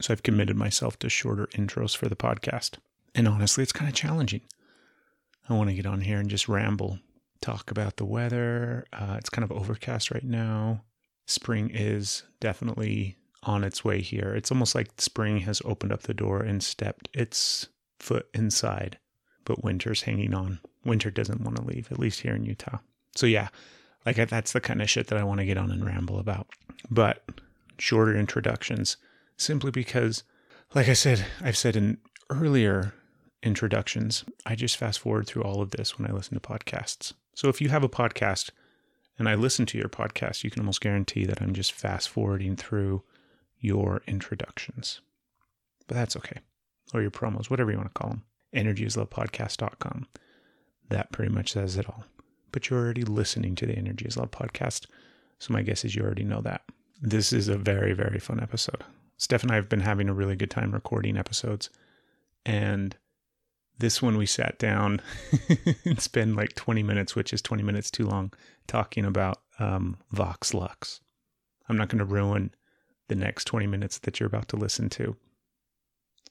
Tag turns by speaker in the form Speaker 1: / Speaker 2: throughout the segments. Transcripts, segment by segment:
Speaker 1: So I've committed myself to shorter intros for the podcast. And honestly, it's kind of challenging. I want to get on here and just ramble, talk about the weather. Uh, it's kind of overcast right now. Spring is definitely on its way here. It's almost like spring has opened up the door and stepped its foot inside, but winter's hanging on. Winter doesn't want to leave, at least here in Utah. So, yeah, like that's the kind of shit that I want to get on and ramble about. But shorter introductions simply because, like I said, I've said in earlier introductions, I just fast forward through all of this when I listen to podcasts. So if you have a podcast and I listen to your podcast, you can almost guarantee that I'm just fast forwarding through your introductions. But that's okay. Or your promos, whatever you want to call them. EnergyIsLovePodcast.com. That pretty much says it all. But you're already listening to the Energy is Love podcast. So my guess is you already know that. This is a very, very fun episode. Steph and I have been having a really good time recording episodes. And this one we sat down and spent like 20 minutes, which is 20 minutes too long, talking about um, Vox Lux. I'm not going to ruin the next 20 minutes that you're about to listen to,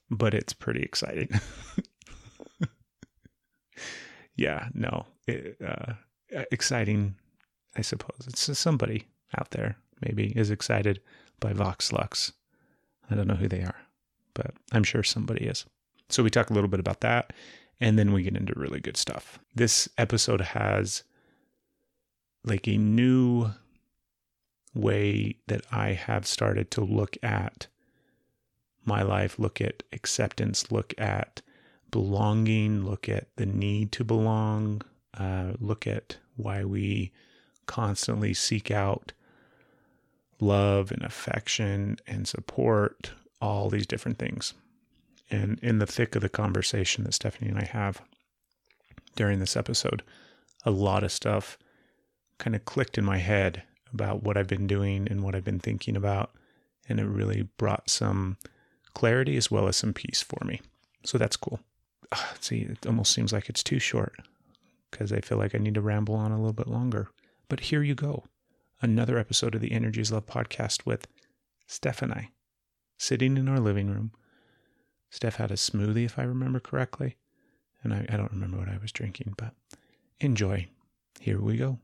Speaker 1: but it's pretty exciting. yeah, no, it, uh, exciting, I suppose. It's somebody out there maybe is excited by Vox Lux. I don't know who they are, but I'm sure somebody is. So we talk a little bit about that, and then we get into really good stuff. This episode has like a new way that I have started to look at my life, look at acceptance, look at belonging, look at the need to belong, uh, look at why we constantly seek out love and affection and support, all these different things. And in the thick of the conversation that Stephanie and I have during this episode, a lot of stuff kind of clicked in my head about what I've been doing and what I've been thinking about. And it really brought some clarity as well as some peace for me. So that's cool. Uh, see, it almost seems like it's too short because I feel like I need to ramble on a little bit longer. But here you go another episode of the Energy is Love podcast with Steph and I, sitting in our living room. Steph had a smoothie, if I remember correctly, and I, I don't remember what I was drinking, but enjoy. Here we go.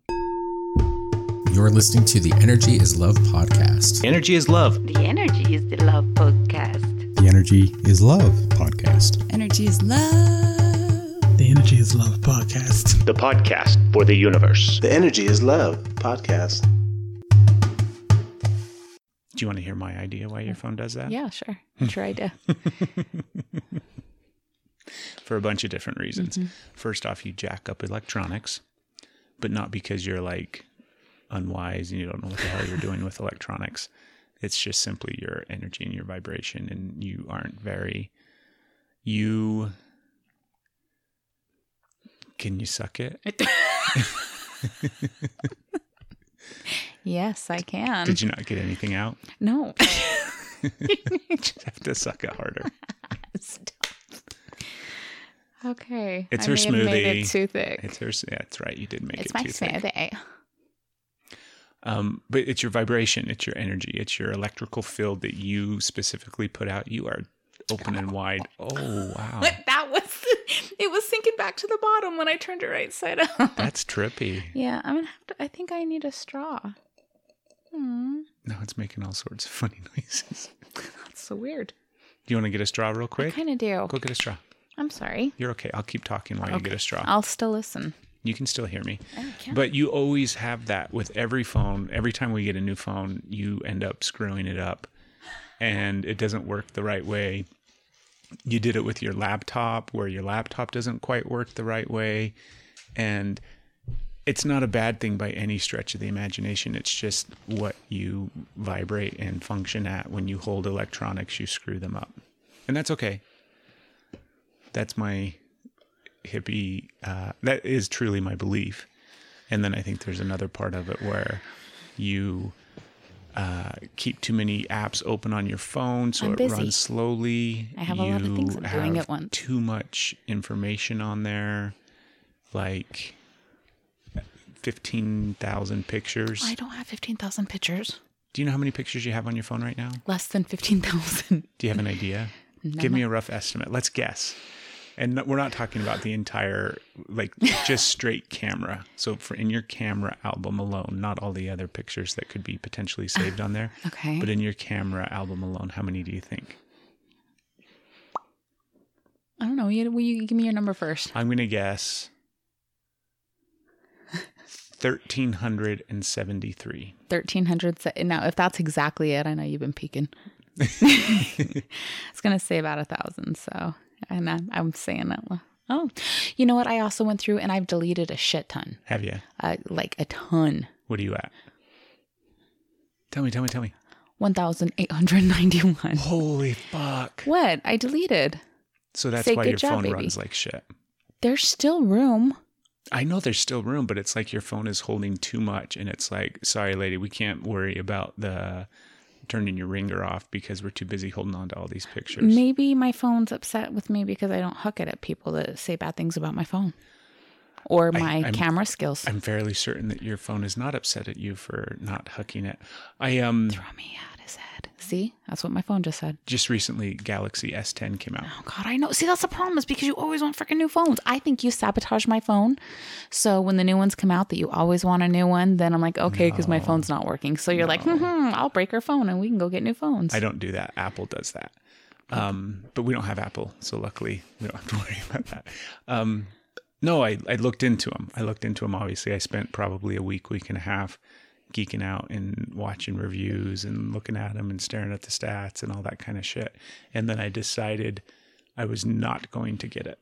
Speaker 2: You're listening to the Energy is Love podcast.
Speaker 1: Energy is Love.
Speaker 3: The Energy is the Love podcast.
Speaker 2: The Energy is Love podcast.
Speaker 4: Energy is Love.
Speaker 5: The Energy is Love podcast.
Speaker 1: The podcast for the universe.
Speaker 6: The Energy is Love podcast.
Speaker 1: Do you want to hear my idea why your phone does that?
Speaker 4: Yeah, sure. I'm sure I do.
Speaker 1: For a bunch of different reasons.
Speaker 4: Mm-hmm.
Speaker 1: First off, you jack up electronics, but not because you're like unwise and you don't know what the hell you're doing with electronics. It's just simply your energy and your vibration, and you aren't very. You. Can you suck it?
Speaker 4: yes, I can.
Speaker 1: Did you not get anything out?
Speaker 4: No.
Speaker 1: You just have to suck it harder.
Speaker 4: Stop. Okay.
Speaker 1: It's
Speaker 4: I
Speaker 1: her
Speaker 4: have Made
Speaker 1: smoothie.
Speaker 4: it too thick.
Speaker 1: It's her. Yeah, that's right. You did make
Speaker 4: It's
Speaker 1: it
Speaker 4: my
Speaker 1: too thick.
Speaker 4: smoothie.
Speaker 1: Um, but it's your vibration, it's your energy, it's your electrical field that you specifically put out. You are open and wide. Oh wow, But
Speaker 4: That was. It was sinking back to the bottom when I turned it right side up.
Speaker 1: that's trippy.
Speaker 4: yeah, I'm gonna have to. I think I need a straw. Hmm,
Speaker 1: No, it's making all sorts of funny noises.
Speaker 4: that's so weird.
Speaker 1: Do you want to get a straw real
Speaker 4: I
Speaker 1: quick?
Speaker 4: kind of do.
Speaker 1: Go get a straw.
Speaker 4: I'm sorry.
Speaker 1: You're okay. I'll keep talking while you get a straw.
Speaker 4: I'll still listen.
Speaker 1: You can still hear me.
Speaker 4: I can.
Speaker 1: But you always have that with every phone. Every time we get a new phone, you end up screwing it up and it doesn't work the right way. You did it with your laptop where your laptop doesn't quite work the right way. And it's not a bad thing by any stretch of the imagination. It's just what you vibrate and function at when you hold electronics, you screw them up. And that's okay. That's my hippie uh, that is truly my belief and then i think there's another part of it where you uh, keep too many apps open on your phone so it runs slowly
Speaker 4: I have a lot of things I'm doing at once.
Speaker 1: too much information on there like 15,000 pictures
Speaker 4: I don't have fifteen thousand pictures.
Speaker 1: Do you know how many pictures you have on your phone right now?
Speaker 4: Less than 15,000.
Speaker 1: Do you have an idea? Give me a rough estimate. Let's guess. And we're not talking about the entire, like just straight camera. So for in your camera album alone, not all the other pictures that could be potentially saved on there,
Speaker 4: Okay.
Speaker 1: but in your camera album alone, how many do you think?
Speaker 4: I don't know. You, will you give me your number first?
Speaker 1: I'm going to guess 1,373.
Speaker 4: 1300. Now, if that's exactly it, I know you've been peeking. it's going to say about a thousand. So, and I'm, I'm saying that. Oh, you know what? I also went through and I've deleted a shit ton,
Speaker 1: Have you?
Speaker 4: uh, like a ton.
Speaker 1: What are you at? Tell me, tell me, tell me.
Speaker 4: 1,891.
Speaker 1: Holy fuck.
Speaker 4: What? I deleted.
Speaker 1: So that's
Speaker 4: Say
Speaker 1: why your
Speaker 4: job,
Speaker 1: phone
Speaker 4: baby.
Speaker 1: runs like shit.
Speaker 4: There's still room.
Speaker 1: I know there's still room, but it's like your phone is holding too much. And it's like, sorry, lady, we can't worry about the turning your ringer off because we're too busy holding on to all these pictures.
Speaker 4: Maybe my phone's upset with me because I don't hook it at people that say bad things about my phone or my
Speaker 1: I'm-
Speaker 4: camera skills.
Speaker 1: I'm fairly certain that your phone is not upset at you for not hooking it. I um
Speaker 4: Throw me at his head. See, that's what my phone just said.
Speaker 1: just recently Galaxy S10 came out.
Speaker 4: Oh God, I know. See, that's the problem is because you always want freaking new phones. I think you sabotage my phone. So when the new ones come out, that you always want a new one, then I'm like, okay, because my phone's not working. So you're like, hmm, I'll break her phone and we can go get new phones.
Speaker 1: I don't do that. Apple does that. Um, but we don't have Apple, so luckily we don't have to worry about that. Um, no, I, I looked into them. I looked into them. Obviously, I spent probably a week, week and a half geeking out and watching reviews and looking at them and staring at the stats and all that kind of shit. And then I decided I was not going to get it.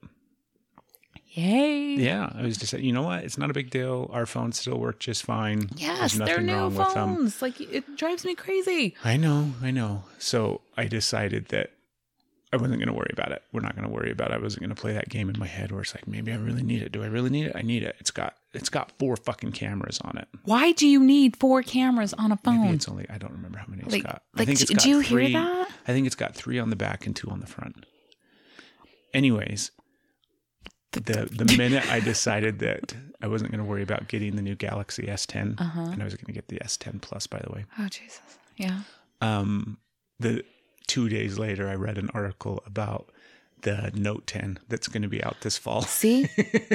Speaker 4: Yay!
Speaker 1: Yeah, I was just, you know what? It's not a big deal. Our phones still work just fine.
Speaker 4: Yes, they're new
Speaker 1: wrong with them.
Speaker 4: phones. Like it drives me crazy.
Speaker 1: I know, I know. So I decided that I wasn't going to worry about it. We're not going to worry about it. I wasn't going to play that game in my head where it's like, maybe I really need it. Do I really need it? I need it. It's got it's got four fucking cameras on it.
Speaker 4: Why do you need four cameras on a phone?
Speaker 1: Maybe it's only I don't remember how many it's
Speaker 4: Like-
Speaker 1: got. I think it's
Speaker 4: do
Speaker 1: got
Speaker 4: you hear that?
Speaker 1: I think it's got three on the back and two on the front. Anyways, the the minute I decided that I wasn't going to worry about getting the new Galaxy S10,
Speaker 4: Uh-huh.
Speaker 1: and I was going to get the S10 Plus, by the way.
Speaker 4: oh Jesus! Yeah.
Speaker 1: um the two days later i read an article about the note 10 that's going to be out this fall
Speaker 4: See?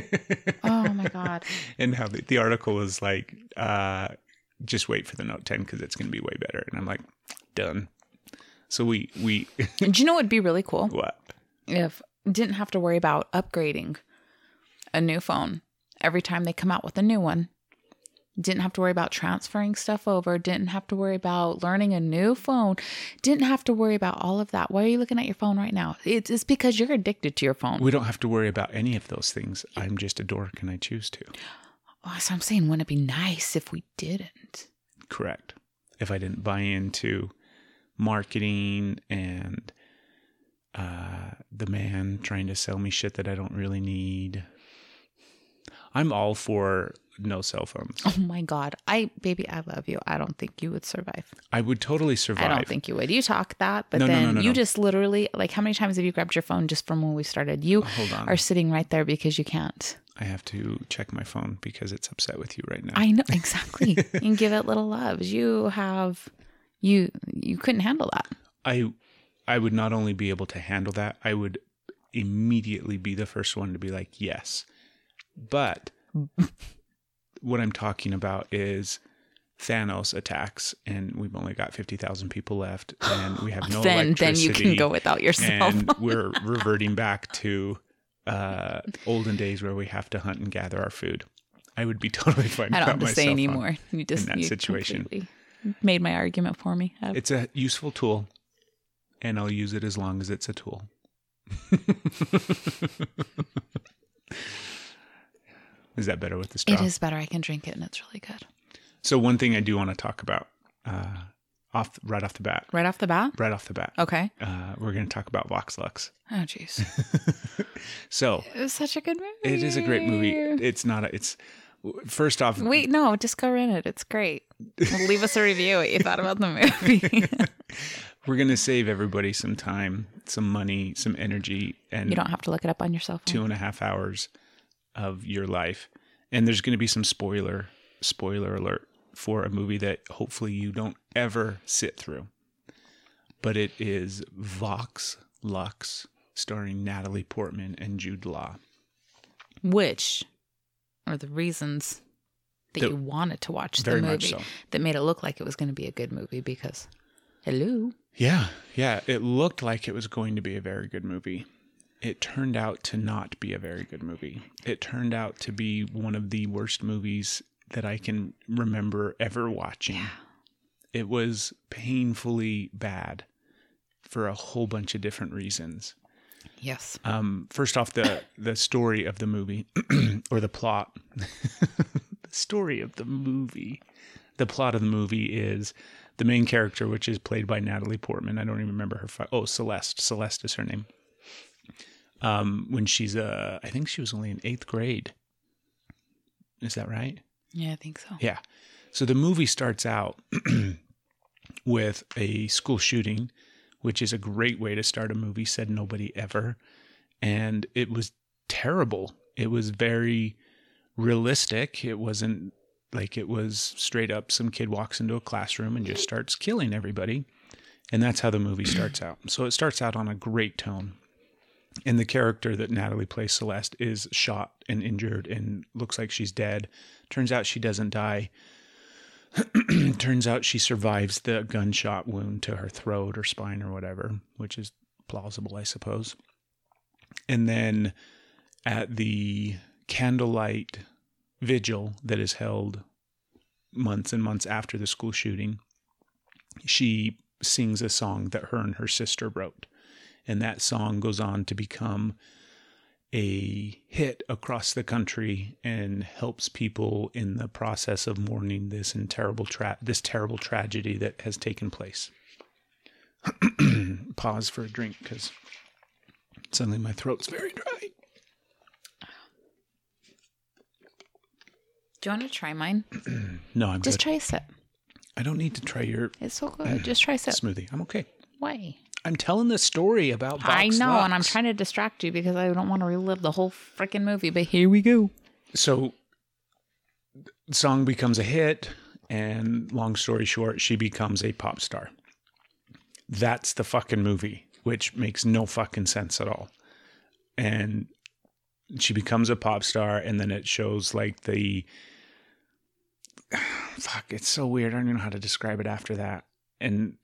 Speaker 4: oh my God!
Speaker 1: and how the, the article was like uh just wait for the note 10 because it's going to be way better and i'm like done so we we
Speaker 4: Do you know what'd be really cool?
Speaker 1: what
Speaker 4: if didn't have to worry about upgrading a new phone every time they come out with a new one. Didn't have to worry about transferring stuff over. Didn't have to worry about learning a new phone. Didn't have to worry about all of that. Why are you looking at your phone right now? It's, it's because you're addicted to your phone.
Speaker 1: we don't have to worry about any of those things i'm just a dork and i choose to
Speaker 4: Oh, so I'm saying, wouldn't it be nice if we didn't?
Speaker 1: correct if i didn't buy into marketing and uh the man trying to sell me shit that i don't really need i'm all for no cell phones
Speaker 4: Oh my God. I, baby, I love you. I don't think you would survive.
Speaker 1: i would totally survive
Speaker 4: I don't think you would. You talk that, but
Speaker 1: No,
Speaker 4: then
Speaker 1: no, no,
Speaker 4: you just literally, like, how many times have you grabbed your phone just from when we started? You oh,
Speaker 1: hold on
Speaker 4: are sitting right there because you can't.
Speaker 1: i have to check my phone because it's upset with you right now
Speaker 4: I know exactly. and give it little loves. You have, you you couldn't handle that.
Speaker 1: I I would not only be able to handle that, I would immediately be the first one to be like, yes. But what I'm talking about is Thanos attacks, and we've only got fifty thousand people left, and we have no
Speaker 4: then then you can go without your cell
Speaker 1: and we're reverting back to uh, olden days where we have to hunt and gather our food. I would be totally fine.
Speaker 4: I don't have to say anymore. You just
Speaker 1: that
Speaker 4: you
Speaker 1: situation.
Speaker 4: made my argument for me. Uh,
Speaker 1: It's a useful tool, and I'll use it as long as it's a tool. Is that better with the straw?
Speaker 4: it is better. I can drink it, and it's really good.
Speaker 1: So one thing I do want to talk about, uh, off right off the bat,
Speaker 4: Right off the bat.
Speaker 1: right off the bat,
Speaker 4: Okay.
Speaker 1: uh, we're going to talk about Vox Lux.
Speaker 4: Oh, jeez.
Speaker 1: So
Speaker 4: It was such a good movie.
Speaker 1: it is a great movie. It's not a. It's first off.
Speaker 4: Wait, no, just go rent it. It's great. Leave us a review what you thought about the movie.
Speaker 1: We're going to save everybody some time, some money, some energy, and
Speaker 4: you don't have to look it up on yourself.
Speaker 1: two and a half hours of your life. And there's going to be some spoiler, spoiler alert for a movie that hopefully you don't ever sit through. But it is Vox Lux, starring Natalie Portman and Jude Law.
Speaker 4: Which are the reasons that you wanted to watch the movie
Speaker 1: so.
Speaker 4: that made it look like it was going to be a good movie because, hello.
Speaker 1: Yeah, yeah. It looked like it was going to be a very good movie. It turned out to not be a very good movie. It turned out to be one of the worst movies that I can remember ever watching. It was painfully bad for a whole bunch of different reasons.
Speaker 4: Yes.
Speaker 1: Um, first off, the the story of the movie or the plot. the story of the movie. The plot of the movie is the main character, which is played by Natalie Portman. I don't even remember her. Fi- oh, Celeste. Celeste is her name. Um, when she's uh, I think she was only in eighth grade. Is that right?
Speaker 4: Yeah, I think so.
Speaker 1: Yeah. So the movie starts out with a school shooting, which is a great way to start a movie, said nobody ever. And it was terrible. It was very realistic. It wasn't like it was straight up some kid walks into a classroom and just starts killing everybody. And that's how the movie starts out. So it starts out on a great tone. And the character that Natalie plays, Celeste, is shot and injured and looks like she's dead. Turns out she doesn't die. Turns out she survives the gunshot wound to her throat or spine or whatever, which is plausible, I suppose. And then at the candlelight vigil that is held months and months after the school shooting, she sings a song that her and her sister wrote. And that song goes on to become a hit across the country and helps people in the process of mourning this and terrible tra- this terrible tragedy that has taken place. Pause for a drink because suddenly my throat's very dry.
Speaker 4: Do you want to try mine?
Speaker 1: No, I'm
Speaker 4: Just
Speaker 1: good.
Speaker 4: try a sip.
Speaker 1: I don't need to try your
Speaker 4: It's so good. Just try a sip.
Speaker 1: smoothie. I'm okay.
Speaker 4: Why?
Speaker 1: I'm telling the story about. Vox
Speaker 4: I know, and I'm trying to distract you because I don't want to relive the whole freaking movie. But here we go.
Speaker 1: so song becomes a hit and long story short she becomes a pop star that's the fucking movie which makes no fucking sense at all and she becomes a pop star and then it shows like the fuck it's so weird i don't even know how to describe it after that and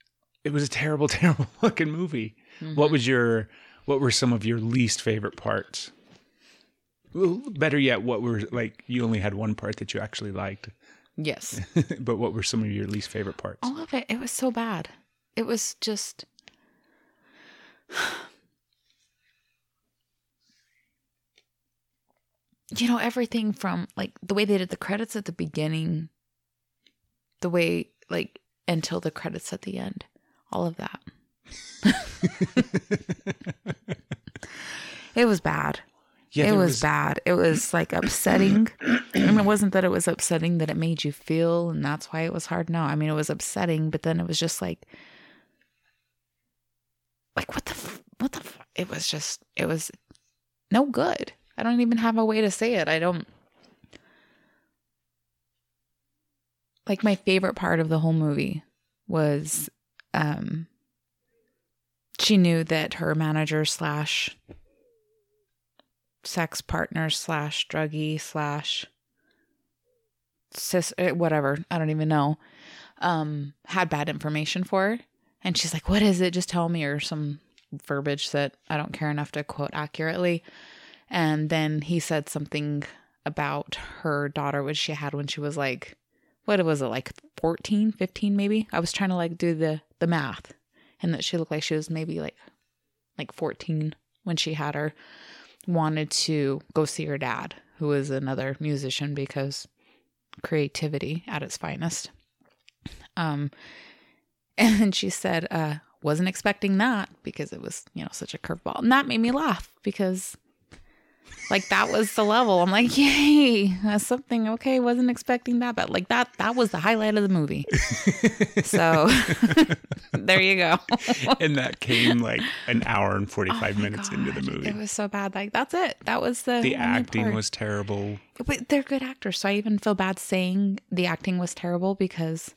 Speaker 1: it was a terrible terrible fucking movie what mm-hmm. was your what were some of your least favorite parts well, better yet, what were like you only had one part that you actually liked,
Speaker 4: Yes.
Speaker 1: but what were some of your least favorite parts?
Speaker 4: All of it. It was so bad. It was just. You know, everything from like the way they did the credits at the beginning, the way, like, until the credits at the end, all of that. it was bad.
Speaker 1: Yeah,
Speaker 4: it
Speaker 1: there
Speaker 4: was, bad. It was like upsetting. and it wasn't that it was upsetting that it made you feel and that's why it was hard. No, I mean, it was upsetting, but then it was just like, like, what the, f- what the, f-? it was just, it was no good. I don't even have a way to say it. I don't, like, my favorite part of the whole movie was, um, she knew that her manager slash sex partner slash druggie slash sis eh, whatever i don't even know um had bad information for her. And she's like what is it? Just tell me or some verbiage that i don't care enough to quote accurately. And then he said something about her daughter which she had when she was like what was it like 14 15 maybe i was trying to like do the the math and that she looked like she was maybe like like 14 when she had her wanted to go see her dad, who was another musician because creativity at its finest. Um, and she said, uh, wasn't expecting that because it was, you know, such a curveball. And that made me laugh because Like that was the level. I'm like, yay, that's something. Okay, wasn't expecting that, but like that, that was the highlight of the movie. so there you go.
Speaker 1: and that came like an hour and 45
Speaker 4: Oh
Speaker 1: minutes into the movie.
Speaker 4: It was so bad. Like that's it. That was the
Speaker 1: the acting
Speaker 4: part.
Speaker 1: was terrible.
Speaker 4: But they're good actors, so I even feel bad saying the acting was terrible because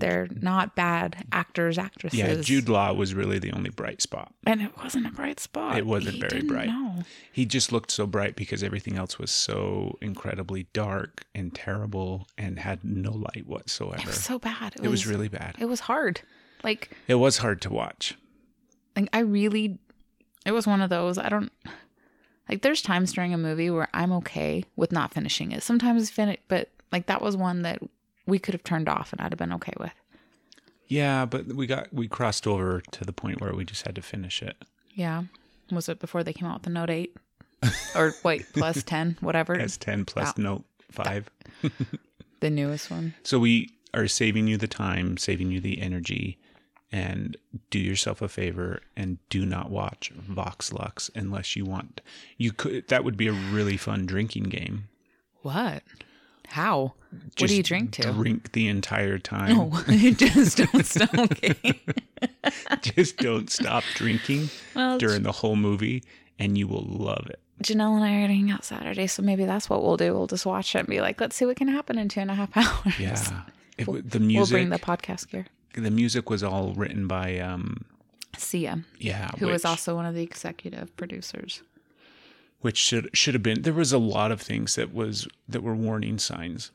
Speaker 4: they're not bad actors, actresses.
Speaker 1: Yeah, Jude Law was really the only bright spot.
Speaker 4: and it wasn't a bright spot.
Speaker 1: It wasn't
Speaker 4: He
Speaker 1: very bright.
Speaker 4: know.
Speaker 1: He just looked so bright because everything else was so incredibly dark and terrible and had no light whatsoever.
Speaker 4: It was so bad.
Speaker 1: It was really bad.
Speaker 4: It was hard. Like,
Speaker 1: It was hard to watch.
Speaker 4: like I really, it was one of those. I don't like. There's times during a movie where I'm okay with not finishing it. Sometimes finish, but like that was one that we could have turned off and I'd have been okay with.
Speaker 1: Yeah, but we got we crossed over to the point where we just had to finish it.
Speaker 4: Yeah. Was it before they came out with the Note 8? or wait, plus 10, whatever.
Speaker 1: S10 plus note 5.
Speaker 4: The newest one.
Speaker 1: So we are saving you the time, saving you the energy, and do yourself a favor and do not watch Vox Lux unless you want. You could that would be a really fun drinking game.
Speaker 4: What? How? what do you drink to?
Speaker 1: Drink the entire time.
Speaker 4: No, just don't stop. Okay.
Speaker 1: Just don't stop drinking
Speaker 4: Well,
Speaker 1: during the whole movie and you will love it.
Speaker 4: Janelle and I are hanging out Saturday, so maybe that's what we'll do. We'll just watch it and be like, let's see what can happen in two and a half hours.
Speaker 1: Yeah. It,
Speaker 4: We'll-
Speaker 1: the
Speaker 4: We'll
Speaker 1: music
Speaker 4: bring the podcast gear.
Speaker 1: the music was all written by um
Speaker 4: Sia,
Speaker 1: yeah,
Speaker 4: who was also one of the executive producers.
Speaker 1: Which should should have been there was a lot of things that was that were warning signs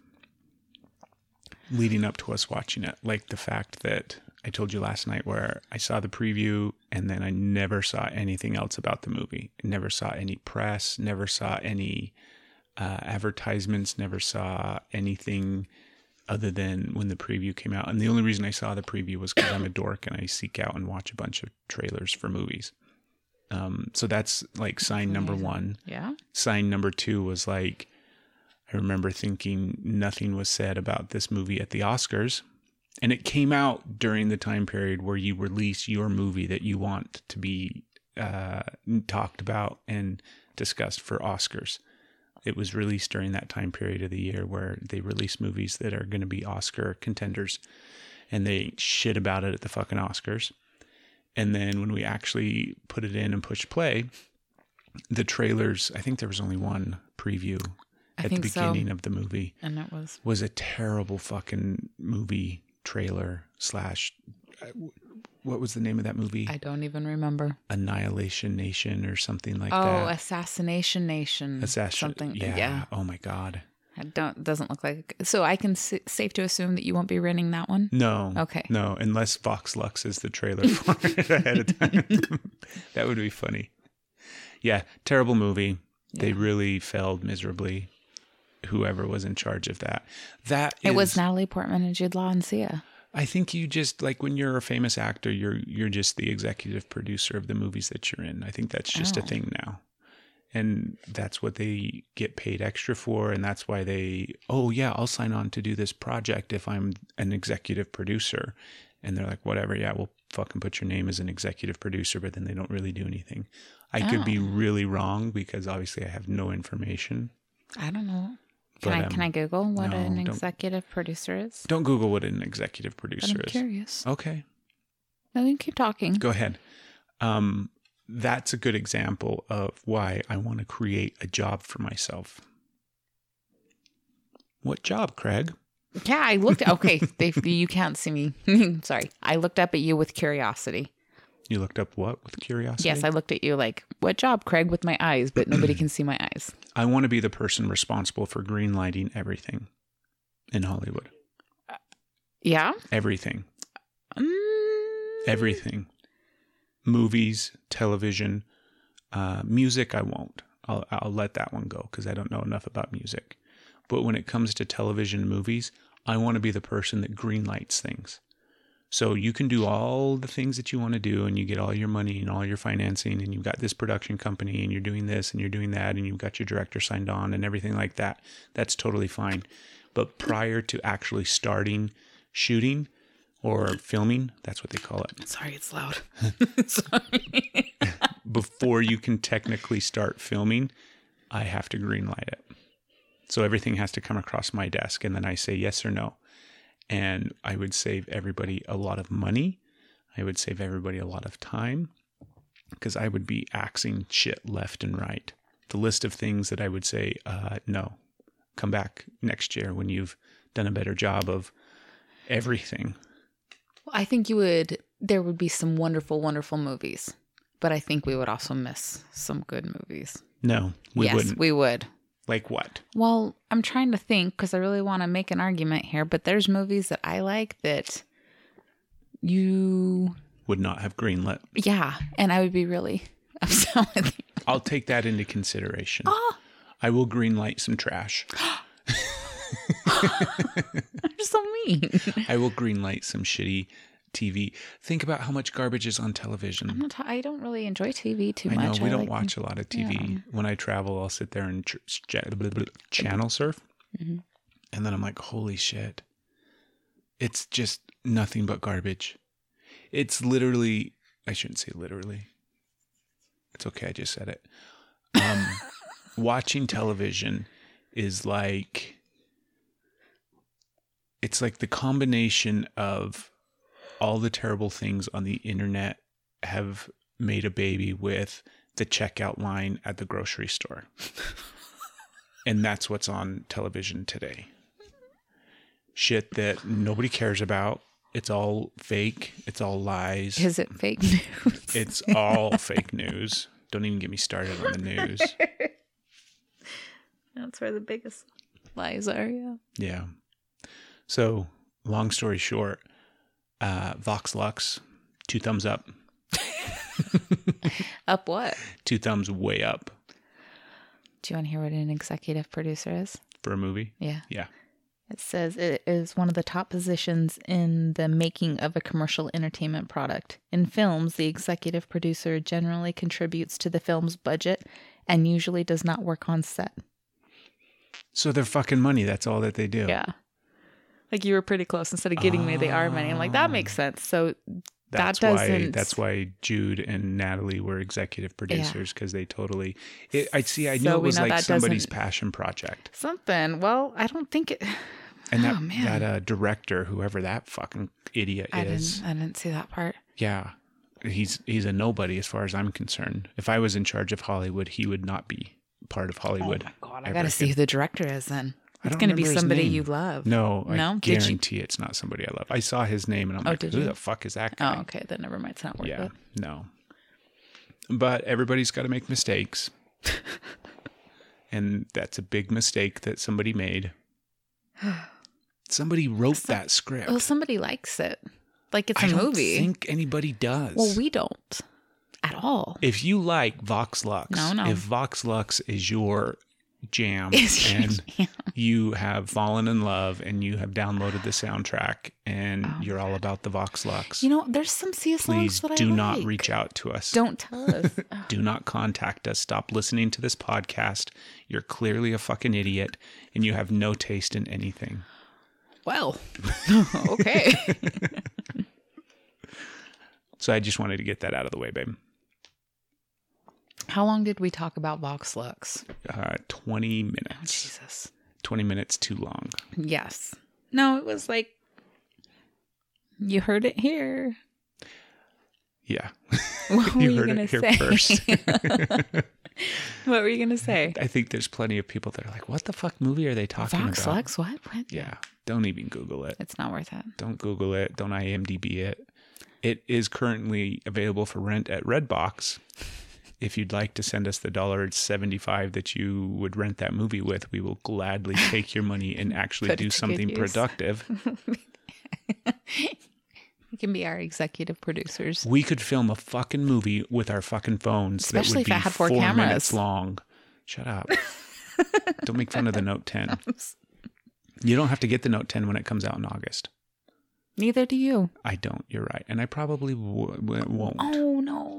Speaker 1: leading up to us watching it like the fact that I told you last night where I saw the preview and then I never saw anything else about the movie. Never saw any press never saw any uh, advertisements never saw anything other than when the preview came out. And the only reason I saw the preview was because I'm a dork and I seek out and watch a bunch of trailers for movies um, so that's like sign number one
Speaker 4: Yeah.
Speaker 1: sign number two was like I remember thinking nothing was said about this movie at the Oscars. And it came out during the time period where you release your movie that you want to be uh, talked about and discussed for Oscars. It was released during that time period of the year where they release movies that are going to be Oscar contenders and they shit about it at the fucking Oscars. And then when we actually put it in and push play, the trailers, I think there was only one preview
Speaker 4: I
Speaker 1: at the
Speaker 4: think so.
Speaker 1: beginning of the movie,
Speaker 4: And it was
Speaker 1: was a terrible fucking movie trailer slash. uh, What was the name of that movie?
Speaker 4: I don't even remember.
Speaker 1: Annihilation Nation or something like
Speaker 4: oh,
Speaker 1: that.
Speaker 4: Oh, Assassination Nation.
Speaker 1: Assassin.
Speaker 4: Something.
Speaker 1: Yeah.
Speaker 4: Yeah.
Speaker 1: Oh my god.
Speaker 4: I don't. Doesn't look like. So I can s- safe to assume that you won't be renting that one.
Speaker 1: No.
Speaker 4: Okay.
Speaker 1: No, unless Vox Lux is the trailer for it ahead of time. that would be funny. Yeah, terrible movie. They really failed miserably. Whoever was in charge of that. That
Speaker 4: It was Natalie Portman and Jude Law and Sia.
Speaker 1: I think you just like when you're a famous actor, you're you're just the executive producer of the movies that you're in. I think that's just a
Speaker 4: Oh.
Speaker 1: thing now. And that's what they get paid extra for and that's why they oh yeah, I'll sign on to do this project if I'm an executive producer. And they're like whatever, yeah, we'll fucking put your name as an executive producer, but then they don't really do anything. I could be
Speaker 4: Oh.
Speaker 1: really wrong because obviously I have no information.
Speaker 4: I don't know. Can
Speaker 1: But,
Speaker 4: I
Speaker 1: um,
Speaker 4: can I Google what
Speaker 1: no,
Speaker 4: an executive producer is?
Speaker 1: Don't Google what an executive producer
Speaker 4: I'm
Speaker 1: is.
Speaker 4: curious.
Speaker 1: Okay.
Speaker 4: No, you keep talking.
Speaker 1: Go ahead. Um, that's a good example of why I want to create a job for myself. What job, Craig?
Speaker 4: Yeah, I looked. Okay, they, you can't see me. Sorry, I looked up at you with curiosity.
Speaker 1: You looked up what with curiosity?
Speaker 4: Yes, I looked at you like, "What job, Craig?" With my eyes, but nobody can see my eyes.
Speaker 1: I want to be the person responsible for green lighting everything in Hollywood.
Speaker 4: Yeah.
Speaker 1: Everything.
Speaker 4: Mm,
Speaker 1: Everything. Movies, television, uh, music. I won't. I'll I'll let that one go because I don't know enough about music. But when it comes to television movies, I want to be the person that greenlights things. So you can do all the things that you want to do and you get all your money and all your financing and you've got this production company and you're doing this and you're doing that and you've got your director signed on and everything like that. That's totally fine. But prior to actually starting shooting or filming, that's what they call it.
Speaker 4: sorry, it's loud. sorry.
Speaker 1: Before you can technically start filming, I have to greenlight it. So everything has to come across my desk, and then I say yes or no. And I would save everybody a lot of money. I would save everybody a lot of time because I would be axing shit left and right. The list of things that I would say, uh, no, come back next year when you've done a better job of everything.
Speaker 4: I think you would, there would be some wonderful, wonderful movies, but I think we would also miss some good movies.
Speaker 1: No, we
Speaker 4: yes,
Speaker 1: wouldn't.
Speaker 4: we would.
Speaker 1: like what?
Speaker 4: Well, I'm trying to think because I really want to make an argument here, but there's movies that I like that you,
Speaker 1: Would not have greenlit.
Speaker 4: yeah, and I would be really upset with you.
Speaker 1: I'll take that into consideration.
Speaker 4: Oh.
Speaker 1: I will greenlight some trash.
Speaker 4: You're so mean.
Speaker 1: I will greenlight some shitty TV. Think about how much garbage is on
Speaker 4: I'm
Speaker 1: television.
Speaker 4: not, I don't really enjoy TV too
Speaker 1: I know
Speaker 4: much.
Speaker 1: we don't
Speaker 4: like-
Speaker 1: watch a lot of TV. When I travel, I'll sit there and ch- ch- channel surf,
Speaker 4: Mm-hmm.
Speaker 1: and then I'm like, "Holy shit!" It's just nothing but garbage. It's literally. I shouldn't say literally. It's okay. I just said it. Um, watching television is like. It's like the combination of all the terrible things on the internet have made a baby with the checkout line at the grocery store. and that's what's on television today. Shit that nobody cares about. It's all fake. It's all lies.
Speaker 4: Is it fake news?
Speaker 1: It's all fake news. Don't even get me started on the news.
Speaker 4: That's where the biggest lies are. Yeah.
Speaker 1: Yeah. So, long story short, uh, Vox Lux, two thumbs up,
Speaker 4: Up what?
Speaker 1: two thumbs way up
Speaker 4: Do you want to hear what an executive producer is?
Speaker 1: for a movie.
Speaker 4: Yeah.
Speaker 1: Yeah.
Speaker 4: It says it is one of the top positions in the making of a commercial entertainment product. In films, the executive producer generally contributes to the film's budget and usually does not work on set.
Speaker 1: So they're fucking money. That's all that they do.
Speaker 4: Yeah. Like you were pretty close. Instead of getting me the R money, I'm like, that makes sense. So
Speaker 1: That's
Speaker 4: that
Speaker 1: why
Speaker 4: doesn't.
Speaker 1: that's why Jude and Natalie were executive producers because they totally. It, I see. I knew
Speaker 4: So
Speaker 1: it was
Speaker 4: know
Speaker 1: like somebody's passion project,
Speaker 4: something. Well, I don't think it.
Speaker 1: and that
Speaker 4: Oh, man.
Speaker 1: that uh, director, whoever that fucking idiot
Speaker 4: I
Speaker 1: is,
Speaker 4: didn't. I didn't see that part.
Speaker 1: yeah, he's he's a nobody as far as I'm concerned. If I was in charge of Hollywood, he would not be part of Hollywood.
Speaker 4: Oh my God, I gotta see who the director is then.
Speaker 1: I
Speaker 4: It's gonna be somebody you love.
Speaker 1: No,
Speaker 4: No?
Speaker 1: I
Speaker 4: Did you-
Speaker 1: guarantee it's not somebody I love. I saw his name and I'm
Speaker 4: Oh,
Speaker 1: like, who
Speaker 4: you?
Speaker 1: the fuck is that oh, guy?
Speaker 4: Oh, okay. Then never mind. It's not worth
Speaker 1: Yeah,
Speaker 4: it.
Speaker 1: no. But everybody's got to make mistakes. and that's a big mistake that somebody made. Somebody wrote that script.
Speaker 4: Well, somebody likes it. Like it's a
Speaker 1: I don't
Speaker 4: movie.
Speaker 1: think anybody does.
Speaker 4: well, we don't at all.
Speaker 1: if you like Vox Lux,
Speaker 4: No, no.
Speaker 1: if Vox Lux is your jam and
Speaker 4: jam.
Speaker 1: you have fallen in love and you have downloaded the soundtrack and oh, you're all about the Vox Lux,
Speaker 4: Oh. You know, there's some Sia
Speaker 1: please
Speaker 4: songs that I
Speaker 1: do not
Speaker 4: like.
Speaker 1: reach out to us.
Speaker 4: Don't tell us.
Speaker 1: do not contact us. Stop listening to this podcast. You're clearly a fucking idiot and you have no taste in anything.
Speaker 4: well, okay.
Speaker 1: So I just wanted to get that out of the way, babe.
Speaker 4: How long did we talk about Vox Lux?
Speaker 1: Uh, 20 minutes.
Speaker 4: Jesus.
Speaker 1: 20 minutes too long.
Speaker 4: Yes. No, it was like you heard it here.
Speaker 1: Yeah.
Speaker 4: What were
Speaker 1: You
Speaker 4: you, gonna
Speaker 1: it
Speaker 4: say?
Speaker 1: first.
Speaker 4: what were you gonna say?
Speaker 1: I think there's plenty of people that are like, what the fuck movie are they talking
Speaker 4: Vox
Speaker 1: about?
Speaker 4: Lux? What? What?
Speaker 1: Yeah. Don't even Google it.
Speaker 4: It's not worth it.
Speaker 1: Don't Google it. Don't IMDb it. It is currently available for rent at Redbox. If you'd like to send us the dollar seventy-five that you would rent that movie with, we will gladly take your money and actually do something productive.
Speaker 4: You can be our executive producers.
Speaker 1: We could film a fucking movie with our fucking phones
Speaker 4: Especially
Speaker 1: that would be
Speaker 4: had four
Speaker 1: four
Speaker 4: cameras.
Speaker 1: minutes long. Shut up. don't make fun of the Note 10. You don't have to get the Note 10 when it comes out in August.
Speaker 4: Neither do you.
Speaker 1: I don't. You're right, and I probably w- w- won't.
Speaker 4: Oh no.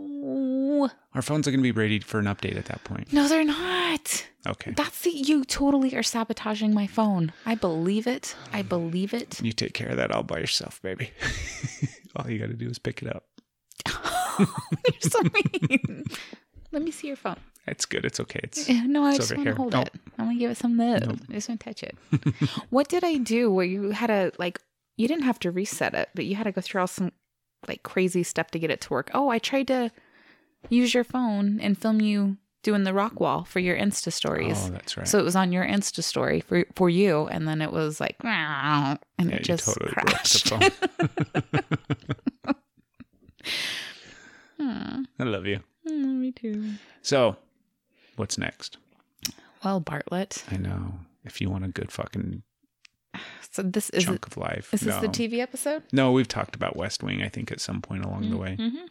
Speaker 1: Our phones are going to be ready for an update at that point.
Speaker 4: No, they're not.
Speaker 1: Okay.
Speaker 4: That's the you totally are sabotaging my phone. I believe it. I mm. believe it.
Speaker 1: You take care of that all by yourself, baby. all you got to do is pick it up.
Speaker 4: You're so mean. Let me see your phone.
Speaker 1: It's good. It's okay. It's
Speaker 4: No, I
Speaker 1: It's
Speaker 4: just want to hold
Speaker 1: Oh.
Speaker 4: it. I want to give it some love. I just want to touch it. what did I do where you had to like? You didn't have to reset it, but you had to go through all some like crazy stuff to get it to work. Oh, I tried to use your phone and film you doing the rock wall for your Insta stories.
Speaker 1: Oh, that's right.
Speaker 4: So it was on your Insta story for for you, and then it was like, and
Speaker 1: yeah,
Speaker 4: it
Speaker 1: you
Speaker 4: just
Speaker 1: totally
Speaker 4: crashed.
Speaker 1: the phone.
Speaker 4: Hmm,
Speaker 1: I love you.
Speaker 4: me too.
Speaker 1: So, what's next?
Speaker 4: Well, Bartlet.
Speaker 1: I know. If you want a good fucking
Speaker 4: So this is
Speaker 1: chunk
Speaker 4: it,
Speaker 1: of life.
Speaker 4: is this the. TV episode?
Speaker 1: No, we've talked about West Wing. I think at some point along the way.
Speaker 4: Mhm.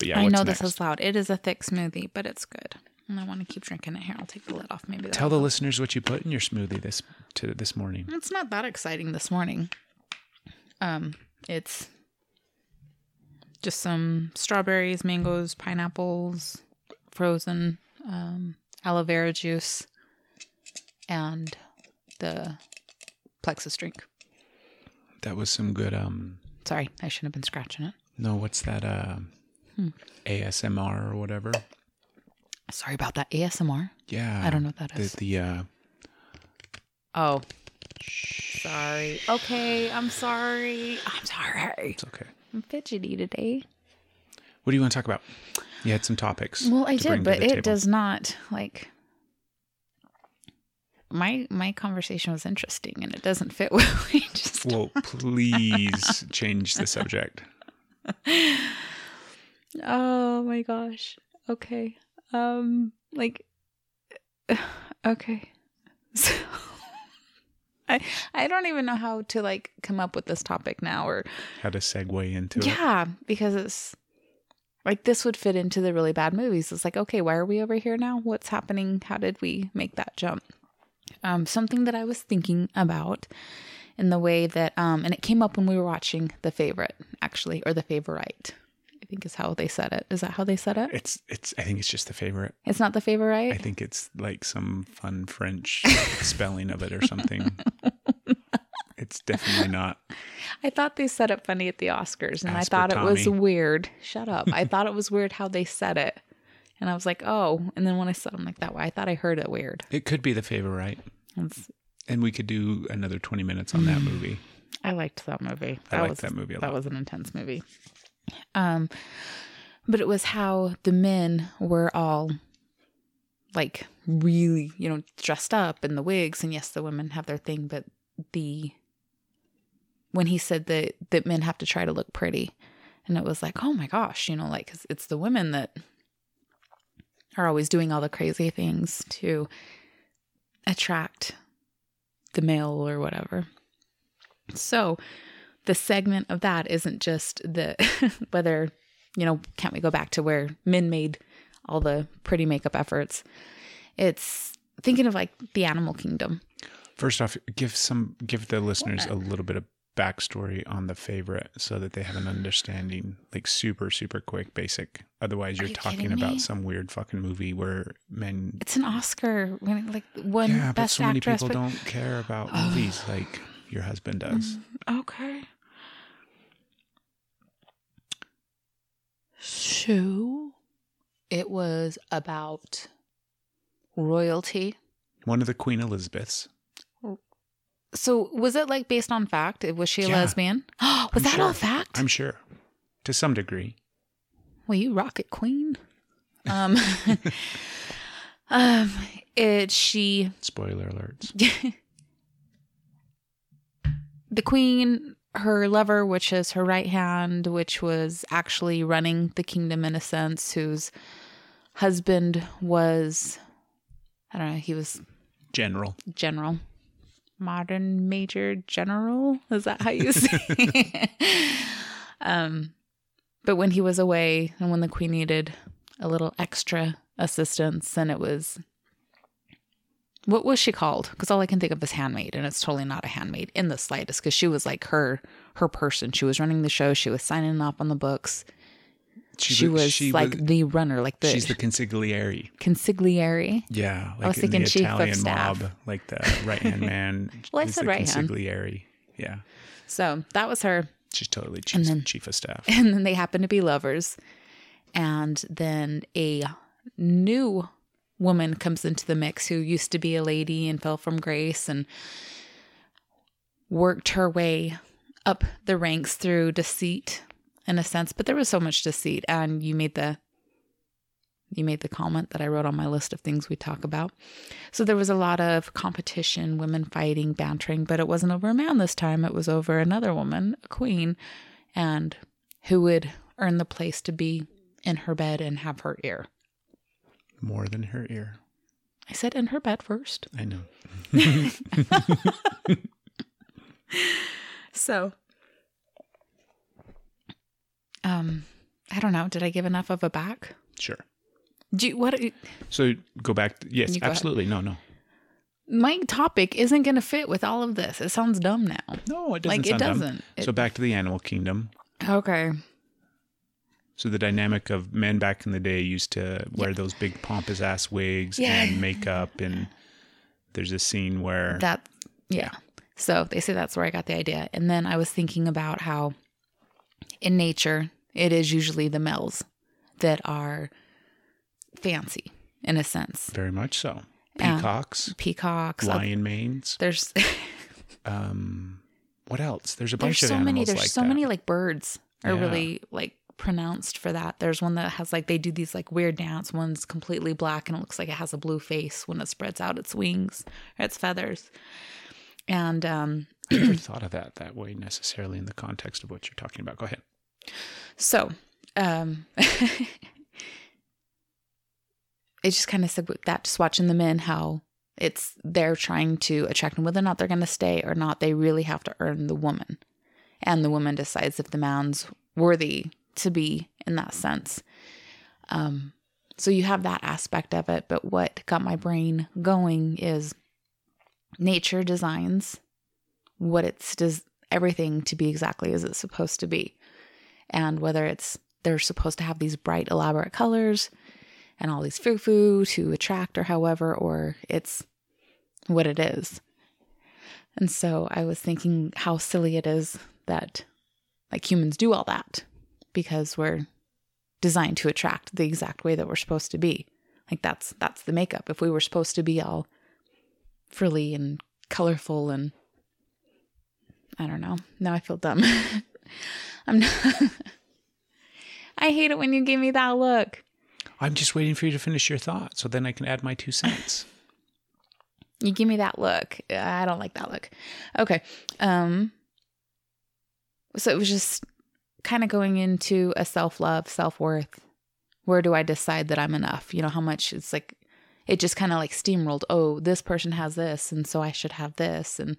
Speaker 1: But yeah,
Speaker 4: I know
Speaker 1: next?
Speaker 4: this is loud. It is a thick smoothie, but it's good. And I want to keep drinking it here. I'll take the lid off. Maybe
Speaker 1: Tell the
Speaker 4: that'll-
Speaker 1: listeners what you put in your smoothie this to this morning.
Speaker 4: It's not that exciting this morning. Um, it's just some strawberries, mangoes, pineapples, frozen um, aloe vera juice, and the plexus drink.
Speaker 1: That was some good. Um,
Speaker 4: Sorry, I shouldn't have been scratching it.
Speaker 1: no, what's that? Uh,
Speaker 4: Hmm.
Speaker 1: ASMR or whatever.
Speaker 4: Sorry about that. ASMR.
Speaker 1: Yeah,
Speaker 4: I don't know what that is.
Speaker 1: the the uh,
Speaker 4: Oh, sorry. Okay, I'm sorry. I'm sorry.
Speaker 1: it's okay.
Speaker 4: I'm fidgety today.
Speaker 1: What do you want to talk about? You had some topics.
Speaker 4: Well, I
Speaker 1: to
Speaker 4: did, but it
Speaker 1: table.
Speaker 4: does not like my my conversation was interesting and it doesn't fit what we just
Speaker 1: Well, please change the subject.
Speaker 4: Oh my gosh. Okay. Um like okay. So I I don't even know how to like come up with this topic now or
Speaker 1: How to segue into it.
Speaker 4: yeah, because it's like this would fit into the really bad movies. It's like, okay, why are we over here now? What's happening? How did we make that jump? Um, something that I was thinking about in the way that, um, and it came up when we were watching The Favorite, actually, or The Favorite, think is how they said it. Is that how they said it?
Speaker 1: It's it's. I think it's just the favorite.
Speaker 4: It's not The Favorite?
Speaker 1: I think it's like some fun French spelling of it or something. It's definitely not.
Speaker 4: I thought they said it funny at the Oscars, and I thought it was weird. Shut up! I thought it was weird how they said it, and I was like, "Oh!" And then when I said, "I'm like that," way I thought I heard it weird.
Speaker 1: It could be the favorite,
Speaker 4: It's,
Speaker 1: and we could do another twenty minutes on that movie.
Speaker 4: I liked that movie.
Speaker 1: I
Speaker 4: That
Speaker 1: liked
Speaker 4: was
Speaker 1: that movie a
Speaker 4: that was an intense movie. Um, but it was how the men were all like really, you know, dressed up in the wigs, and yes, the women have their thing, but the when he said that that men have to try to look pretty, and it was like, oh my gosh, you know, like cause it's the women that are always doing all the crazy things to attract the male or whatever. So the segment of that isn't just the whether, you know, can't we go back to where men made all the pretty makeup efforts? It's thinking of like the animal kingdom.
Speaker 1: First off, give some give the listeners a little bit of backstory on the favorite so that they have an understanding, like super super quick, basic. Otherwise, you're
Speaker 4: you
Speaker 1: talking about some weird fucking movie where men.
Speaker 4: It's an Oscar winning like one
Speaker 1: yeah, but
Speaker 4: best
Speaker 1: so many
Speaker 4: actress.
Speaker 1: people
Speaker 4: but-
Speaker 1: don't care about oh. movies like your husband does.
Speaker 4: Mm, okay. So it was about royalty.
Speaker 1: One of the Queen Elizabeths.
Speaker 4: So was it like based on fact? Was she a
Speaker 1: Yeah.
Speaker 4: lesbian? was
Speaker 1: I'm
Speaker 4: that
Speaker 1: sure.
Speaker 4: all fact?
Speaker 1: I'm sure, to some degree.
Speaker 4: well, you rocket queen. Um, um, it she
Speaker 1: Spoiler alerts.
Speaker 4: the queen, her lover, which is her right hand, which was actually running the kingdom in a sense, whose husband was, I don't know, he was
Speaker 1: General.
Speaker 4: general, modern major general. Is that how you say? it? um, but when he was away, and when the queen needed a little extra assistance, and it was. What was she called? Because all I can think of is handmaid, and it's totally not a handmaid in the slightest. Because she was like her her person. She was running the show. She was signing off on the books. She,
Speaker 1: wa-
Speaker 4: was like the runner, like the,
Speaker 1: she's the consigliere.
Speaker 4: consigliere.
Speaker 1: Yeah, like
Speaker 4: was
Speaker 1: in
Speaker 4: thinking
Speaker 1: the
Speaker 4: chief of staff.
Speaker 1: mob, like the right hand man.
Speaker 4: Well, I said right hand.
Speaker 1: consigliere. Yeah,
Speaker 4: So that was her.
Speaker 1: she's totally chief,
Speaker 4: then-
Speaker 1: chief of staff.
Speaker 4: and then they happen to be lovers And then a new woman comes into the mix who used to be a lady and fell from grace and worked her way up the ranks through deceit in a sense but there was so much deceit and you made the you made the comment that I wrote on my list of things we talk about. So there was a lot of competition, women fighting, bantering, but it wasn't over a man this time. It was over another woman, a queen, and who would earn the place to be in her bed and have her ear.
Speaker 1: More than her ear.
Speaker 4: I said in her bed first.
Speaker 1: I know.
Speaker 4: So, um, I don't know. Did I give enough of a back?
Speaker 1: Sure.
Speaker 4: Do you, what?
Speaker 1: So go back. yes,
Speaker 4: go ahead.
Speaker 1: absolutely. No, no.
Speaker 4: My topic isn't going to fit with all of this. It sounds dumb now.
Speaker 1: No, it doesn't
Speaker 4: Like, it
Speaker 1: dumb.
Speaker 4: doesn't. It-
Speaker 1: so back to the animal kingdom.
Speaker 4: Okay.
Speaker 1: So the dynamic of men back in the day used to wear those big pompous ass wigs
Speaker 4: Yeah.
Speaker 1: and makeup and there's a scene where
Speaker 4: That, yeah. So they say that's where I got the idea. And then I was thinking about how in nature, it is usually the males that are fancy in a sense.
Speaker 1: very much so.
Speaker 4: Yeah.
Speaker 1: Peacocks,
Speaker 4: Peacocks. uh,
Speaker 1: lion manes.
Speaker 4: There's
Speaker 1: Um what else? There's a bunch
Speaker 4: there's
Speaker 1: of
Speaker 4: so many there's
Speaker 1: like
Speaker 4: so
Speaker 1: that.
Speaker 4: many like birds are
Speaker 1: Yeah.
Speaker 4: really like pronounced for that there's one that has like they do these like weird dance one's completely black and it looks like it has a blue face when it spreads out its wings or its feathers and um
Speaker 1: I never thought of that that way necessarily in the context of what you're talking about. Go ahead.
Speaker 4: so um it just kind of said with that just watching the men how it's they're trying to attract them whether or not they're going to stay or not they really have to earn the woman and the woman decides if the man's worthy to be in that sense. Um so you have that aspect of it but what got my brain going is nature designs what it's does everything to be exactly as it's supposed to be. And whether it's they're supposed to have these bright elaborate colors and all these foo-foo to attract or however or it's what it is. And so i was thinking how silly it is that like humans do all that because we're designed to attract the exact way that we're supposed to be like that's that's the makeup if we were supposed to be all frilly and colorful and i don't know now i feel dumb i'm not i hate it when you give me that look
Speaker 1: I'm just waiting for you to finish your thought so then I can add my two cents.
Speaker 4: You give me that look. I don't like that look. Okay. Um so it was just kind of going into a self-love, self-worth. Where do I decide that I'm enough? You know, how much it's like it just kind of like steamrolled. Oh, this person has this and so I should have this and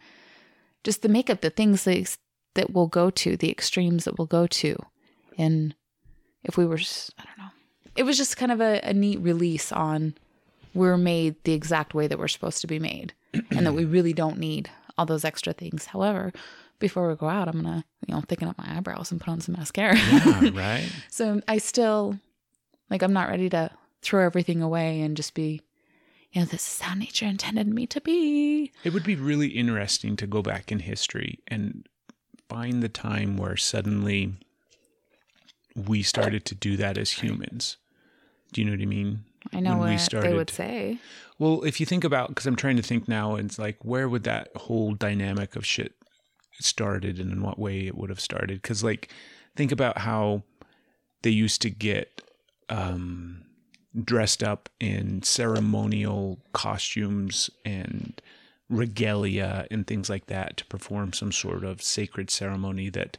Speaker 4: just the makeup, the things that that we'll go to, the extremes that we'll go to. And if we were just, I don't know. It was just kind of a, a neat release on we're made the exact way that we're supposed to be made and that we really don't need all those extra things. However, before we go out, I'm gonna, you know, thicken up my eyebrows and put on some mascara.
Speaker 1: Yeah, right?
Speaker 4: so I still like I'm not ready to throw everything away and just be, you know, this is how nature intended me to be.
Speaker 1: It would be really interesting to go back in history and find the time where suddenly we started to do that as humans. Do you know what I mean?
Speaker 4: I know
Speaker 1: When we
Speaker 4: what they would say.
Speaker 1: Well, if you think about, because I'm trying to think now, it's like where would that whole dynamic of shit started and in what way it would have started? Because like think about how they used to get um, dressed up in ceremonial costumes and regalia and things like that to perform some sort of sacred ceremony that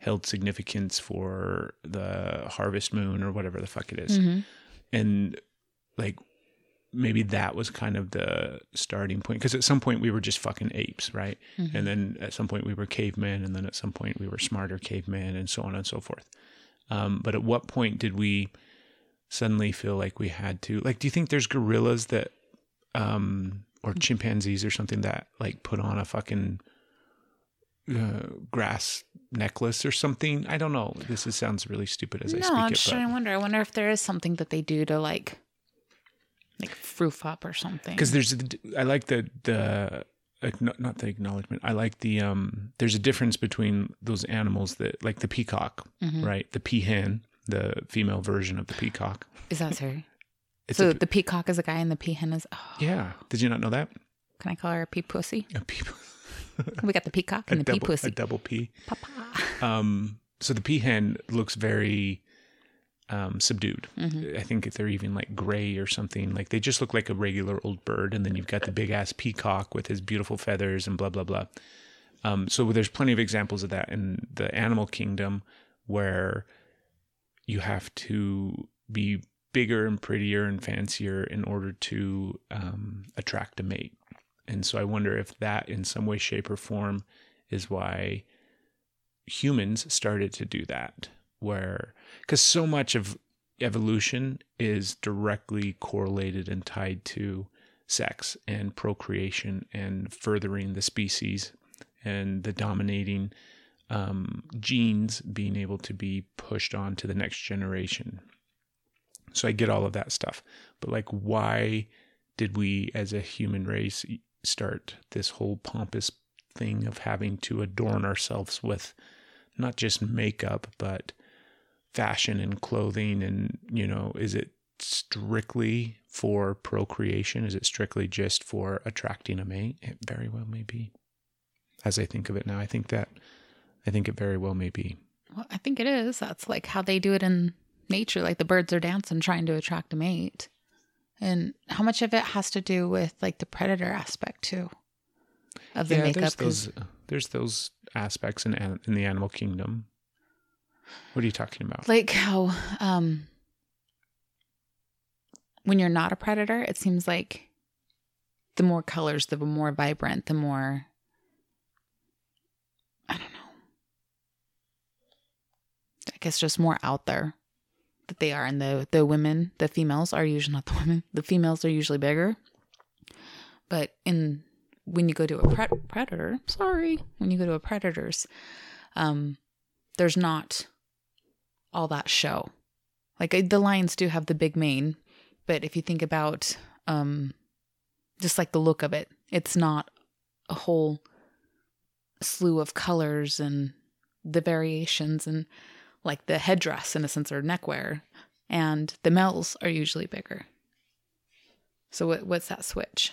Speaker 1: held significance for the harvest moon or whatever the fuck it is. And like maybe that was kind of the starting point because at some point we were just fucking apes right? And then at some point we were cavemen and then at some point we were smarter cavemen and so on and so forth. Um, but at what point did we suddenly feel like we had to like do you think there's gorillas that um or chimpanzees or something that like put on a fucking uh, grass necklace or something? I don't know. This is, sounds really stupid as i
Speaker 4: no,
Speaker 1: speak
Speaker 4: I'm
Speaker 1: it
Speaker 4: just
Speaker 1: but
Speaker 4: to wonder. I wonder if there is something that they do to like, like froof up or something.
Speaker 1: because there's I like the the not the acknowledgement. I like the um. There's a difference between those animals that like the peacock,
Speaker 4: Mm-hmm.
Speaker 1: right? The peahen, the female version of the peacock.
Speaker 4: Is that sorry? So
Speaker 1: a,
Speaker 4: the peacock is a guy and the peahen is. Oh,
Speaker 1: yeah. Did you not know that?
Speaker 4: Can I call her a pea pussy?
Speaker 1: A, pea,
Speaker 4: We got the peacock
Speaker 1: a
Speaker 4: and the pea pussy.
Speaker 1: a double P.
Speaker 4: Papa.
Speaker 1: Um, so the peahen looks very um, subdued.
Speaker 4: Mm-hmm.
Speaker 1: I think they're even like gray or something. Like they just look like a regular old bird. And then you've got the big ass peacock with his beautiful feathers and blah, blah, blah. Um, so there's plenty of examples of that in the animal kingdom where you have to be bigger and prettier and fancier in order to um, attract a mate. And so I wonder if that, in some way, shape, or form, is why humans started to do that. Where, because so much of evolution is directly correlated and tied to sex and procreation and furthering the species and the dominating um, genes being able to be pushed on to the next generation. So I get all of that stuff. But like, why did we as a human race start this whole pompous thing of having to adorn ourselves with not just makeup, but fashion and clothing? And, you know, is it strictly for procreation? Is it strictly just for attracting a mate? It very well may be. As I think of it now, I think that, I think it very well may be.
Speaker 4: Well, I think it is. That's like how they do it in nature. Like the birds are dancing trying to attract a mate. And how much of it has to do with like the predator aspect too of the
Speaker 1: yeah,
Speaker 4: makeup?
Speaker 1: there's those, there's those aspects in in the animal kingdom. What are you talking about?
Speaker 4: like how um when you're not a predator, it seems like the more colors, the more vibrant, the more I don't know. I guess just more out there that they are. And the the women, the females are usually not the women. The females are usually bigger. But in when you go to a pre- predator, sorry, when you go to a predator's, um, there's not all that show. Like the lions do have the big mane, but if you think about um just like the look of it, it's not a whole slew of colors and the variations and like the headdress in a sense or neckwear and the males are usually bigger. So what, what's that switch?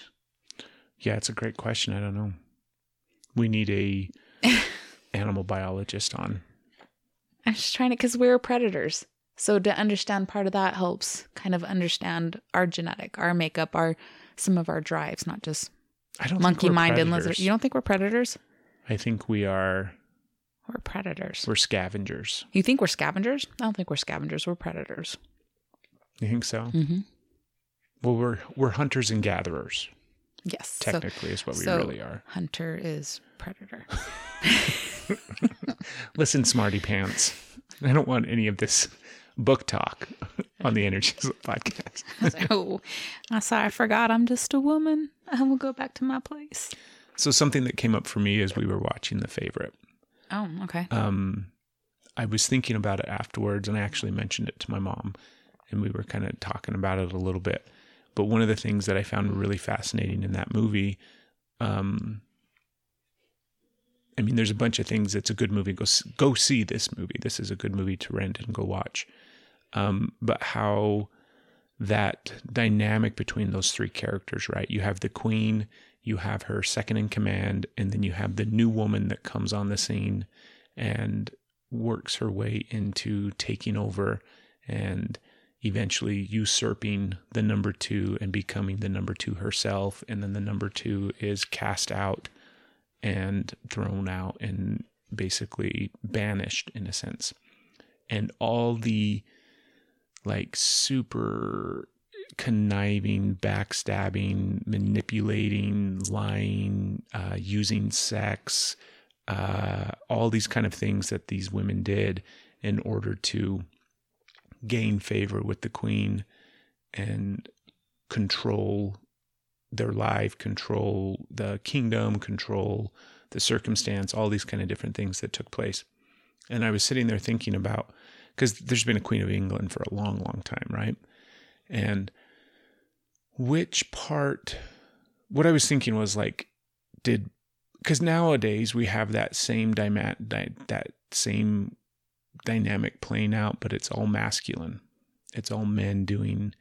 Speaker 1: Yeah, it's a great question. I don't know. We need a animal biologist on.
Speaker 4: I'm just trying to, because we're predators. So to understand part of that helps kind of understand our genetic, our makeup, our some of our drives, not just
Speaker 1: I don't
Speaker 4: monkey mind and lizard. You don't think we're predators?
Speaker 1: I think we are.
Speaker 4: We're predators.
Speaker 1: We're scavengers.
Speaker 4: You think we're scavengers? I don't think we're scavengers. We're predators.
Speaker 1: You think so?
Speaker 4: Mm-hmm.
Speaker 1: Well, we're we're hunters and gatherers.
Speaker 4: Yes.
Speaker 1: Technically, is what we
Speaker 4: so
Speaker 1: really are.
Speaker 4: Hunter is predator.
Speaker 1: Listen, smarty pants. I don't want any of this book talk on the Energy podcast.
Speaker 4: oh, I sorry, I forgot. I'm just a woman. I will go back to my place.
Speaker 1: So something that came up for me as we were watching The Favorite.
Speaker 4: Oh, okay.
Speaker 1: um, I was thinking about it afterwards, and I actually mentioned it to my mom, and we were kind of talking about it a little bit. But one of the things that I found really fascinating in that movie, um, I mean, there's a bunch of things. It's a good movie. Go go see this movie. This is a good movie to rent and go watch. Um, but how that dynamic between those three characters, right? You have the queen, you have her second in command, and then you have the new woman that comes on the scene and works her way into taking over and eventually usurping the number two and becoming the number two herself. And then the number two is cast out and thrown out and basically banished in a sense. And all the like super conniving, backstabbing, manipulating, lying, uh, using sex, uh, all these kind of things that these women did in order to gain favor with the queen and control their life, control the kingdom, control the circumstance, all these kind of different things that took place. And I was sitting there thinking about because there's been a Queen of England for a long, long time, right? And which part, what I was thinking was like, did, because nowadays we have that same dyma- di- that same dynamic playing out, but it's all masculine. It's all men doing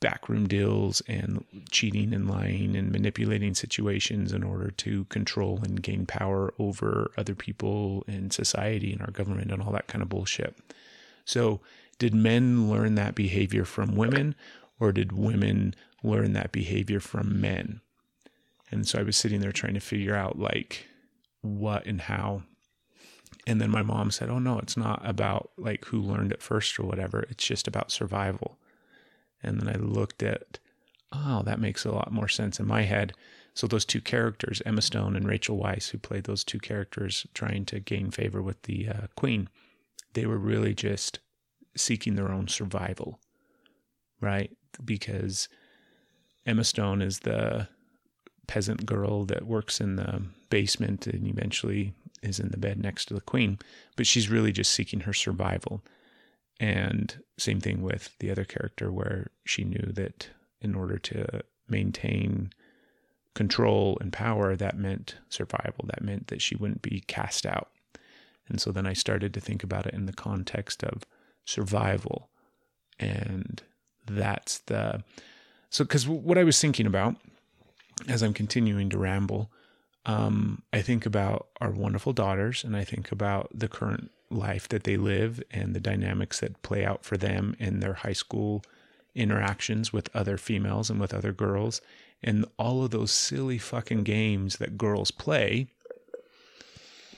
Speaker 1: backroom deals and cheating and lying and manipulating situations in order to control and gain power over other people in society and our government and all that kind of bullshit. So, did men learn that behavior from women or did women learn that behavior from men? And so I was sitting there trying to figure out like what and how. And then my mom said, "Oh no, it's not about like who learned it first or whatever. It's just about survival." And then I looked at, oh, that makes a lot more sense in my head. So those two characters, Emma Stone and Rachel Weisz, who played those two characters trying to gain favor with the uh, queen, they were really just seeking their own survival, right? Because Emma Stone is the peasant girl that works in the basement and eventually is in the bed next to the queen, but she's really just seeking her survival. And same thing with the other character, where she knew that in order to maintain control and power, that meant survival. That meant that she wouldn't be cast out. And so then I started to think about it in the context of survival. And that's the. So, because what I was thinking about as I'm continuing to ramble, um, I think about our wonderful daughters and I think about the current life that they live and the dynamics that play out for them in their high school interactions with other females and with other girls. And all of those silly fucking games that girls play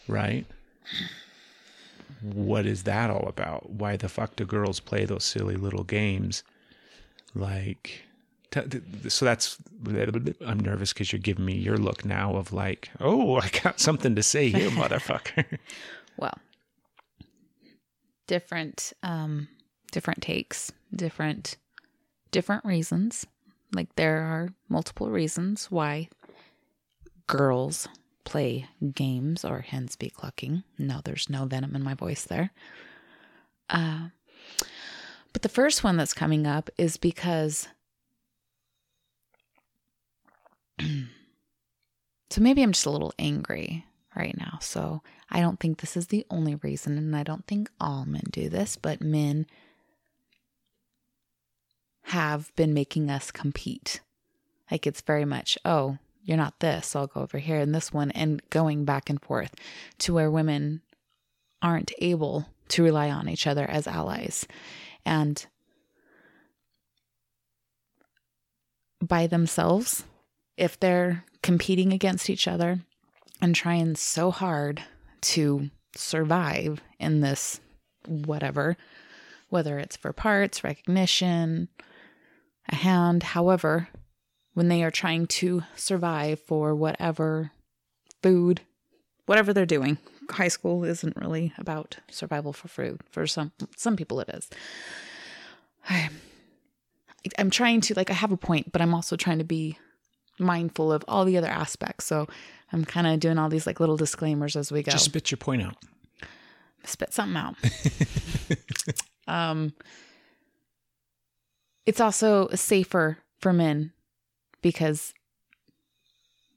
Speaker 1: right? What is that all about? Why the fuck do girls play those silly little games? Like so that's i'm nervous because you're giving me your look now of like oh i got something to say here motherfucker
Speaker 4: Well, different um different takes, different different reasons. Like there are multiple reasons why girls play games or hens be clucking. No, there's no venom in my voice there. Uh but the first one that's coming up is because so maybe I'm just a little angry right now. So I don't think this is the only reason, and I don't think all men do this, but men have been making us compete. Like it's very much, oh, you're not this, so I'll go over here and this one, and going back and forth to where women aren't able to rely on each other as allies. And by themselves, if they're competing against each other and trying so hard to survive in this whatever, whether it's for parts, recognition, a hand, however, when they are trying to survive for whatever food, whatever they're doing. High school isn't really about survival for food. For some some people it is. I, I'm trying to like I have a point, but I'm also trying to be mindful of all the other aspects. So I'm kind of doing all these like little disclaimers as we go.
Speaker 1: just spit your point out
Speaker 4: spit something out. um, it's also safer for men because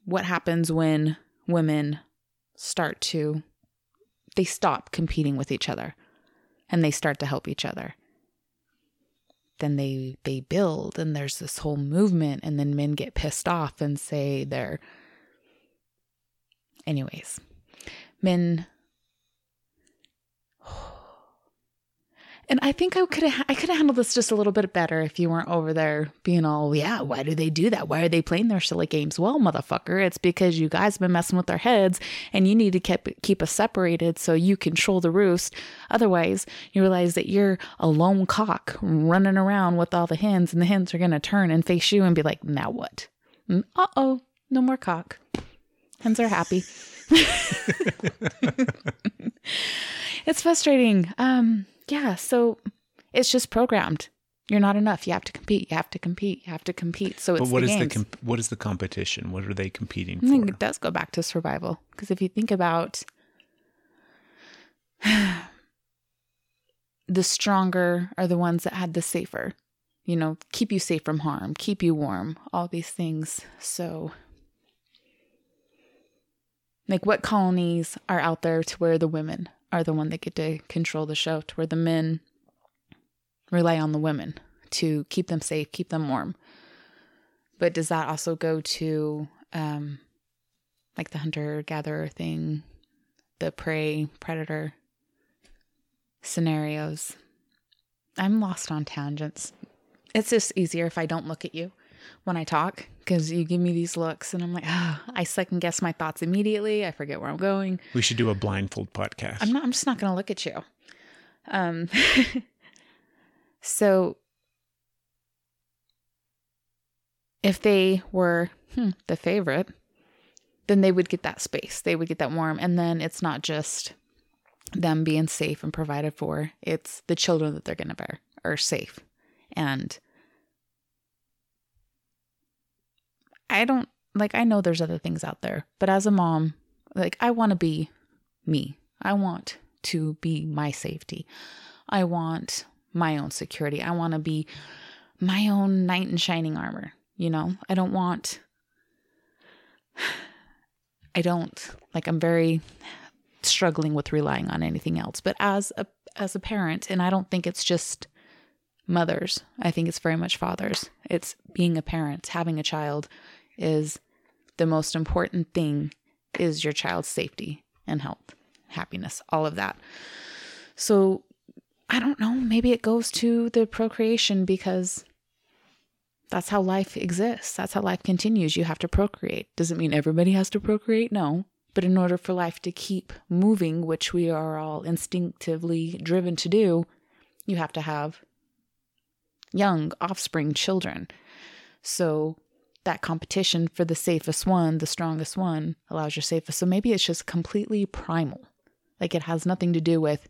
Speaker 4: what happens when women start to they stop competing with each other and they start to help each other then they they build and there's this whole movement and then men get pissed off and say they're anyways men and I think I could have I could have handled this just a little bit better if you weren't over there being all, yeah, why do they do that? Why are they playing their silly games? Well, motherfucker, it's because you guys been messing with their heads and you need to keep keep us separated so you control the roost. Otherwise, you realize that you're a lone cock running around with all the hens and the hens are gonna turn and face you and be like, now what? Uh oh, no more cock. Hens are happy. it's frustrating. Um, yeah, so it's just programmed. You're not enough. You have to compete. You have to compete. You have to compete. So it's
Speaker 1: but what
Speaker 4: the
Speaker 1: is the comp- what is the competition what are they competing
Speaker 4: I think
Speaker 1: for
Speaker 4: it does go back to survival because if you think about the stronger are the ones that had the safer, you know, keep you safe from harm, keep you warm, all these things. So, like, what colonies are out there to where the women are the one that get to control the show to where the men rely on the women to keep them safe, keep them warm. But does that also go to um like the hunter gatherer thing, the prey predator scenarios? I'm lost on tangents. It's just easier if I don't look at you when I talk because you give me these looks and I'm like, ah, I second guess my thoughts immediately. I forget where I'm going.
Speaker 1: We should do a blindfold podcast.
Speaker 4: I'm not. I'm just not going to look at you. Um. so, if they were hmm, the favorite, then they would get that space. They would get that warm, and then it's not just them being safe and provided for. It's the children that they're going to bear are safe, and I don't like. I know there's other things out there, but as a mom, like I want to be me. I want to be my safety. I want my own security. I want to be my own knight in shining armor. You know, I don't want, I don't like, I'm very struggling with relying on anything else. But as a, as a parent, and I don't think it's just mothers, I think it's very much fathers. It's being a parent, having a child is the most important thing is your child's safety and health, happiness, all of that. So I don't know, maybe it goes to the procreation because that's how life exists. That's how life continues. You have to procreate. Does it mean everybody has to procreate? No. But in order for life to keep moving, which we are all instinctively driven to do, you have to have young offspring children. So that competition for the safest one, the strongest one, allows your safest. So maybe it's just completely primal. Like it has nothing to do with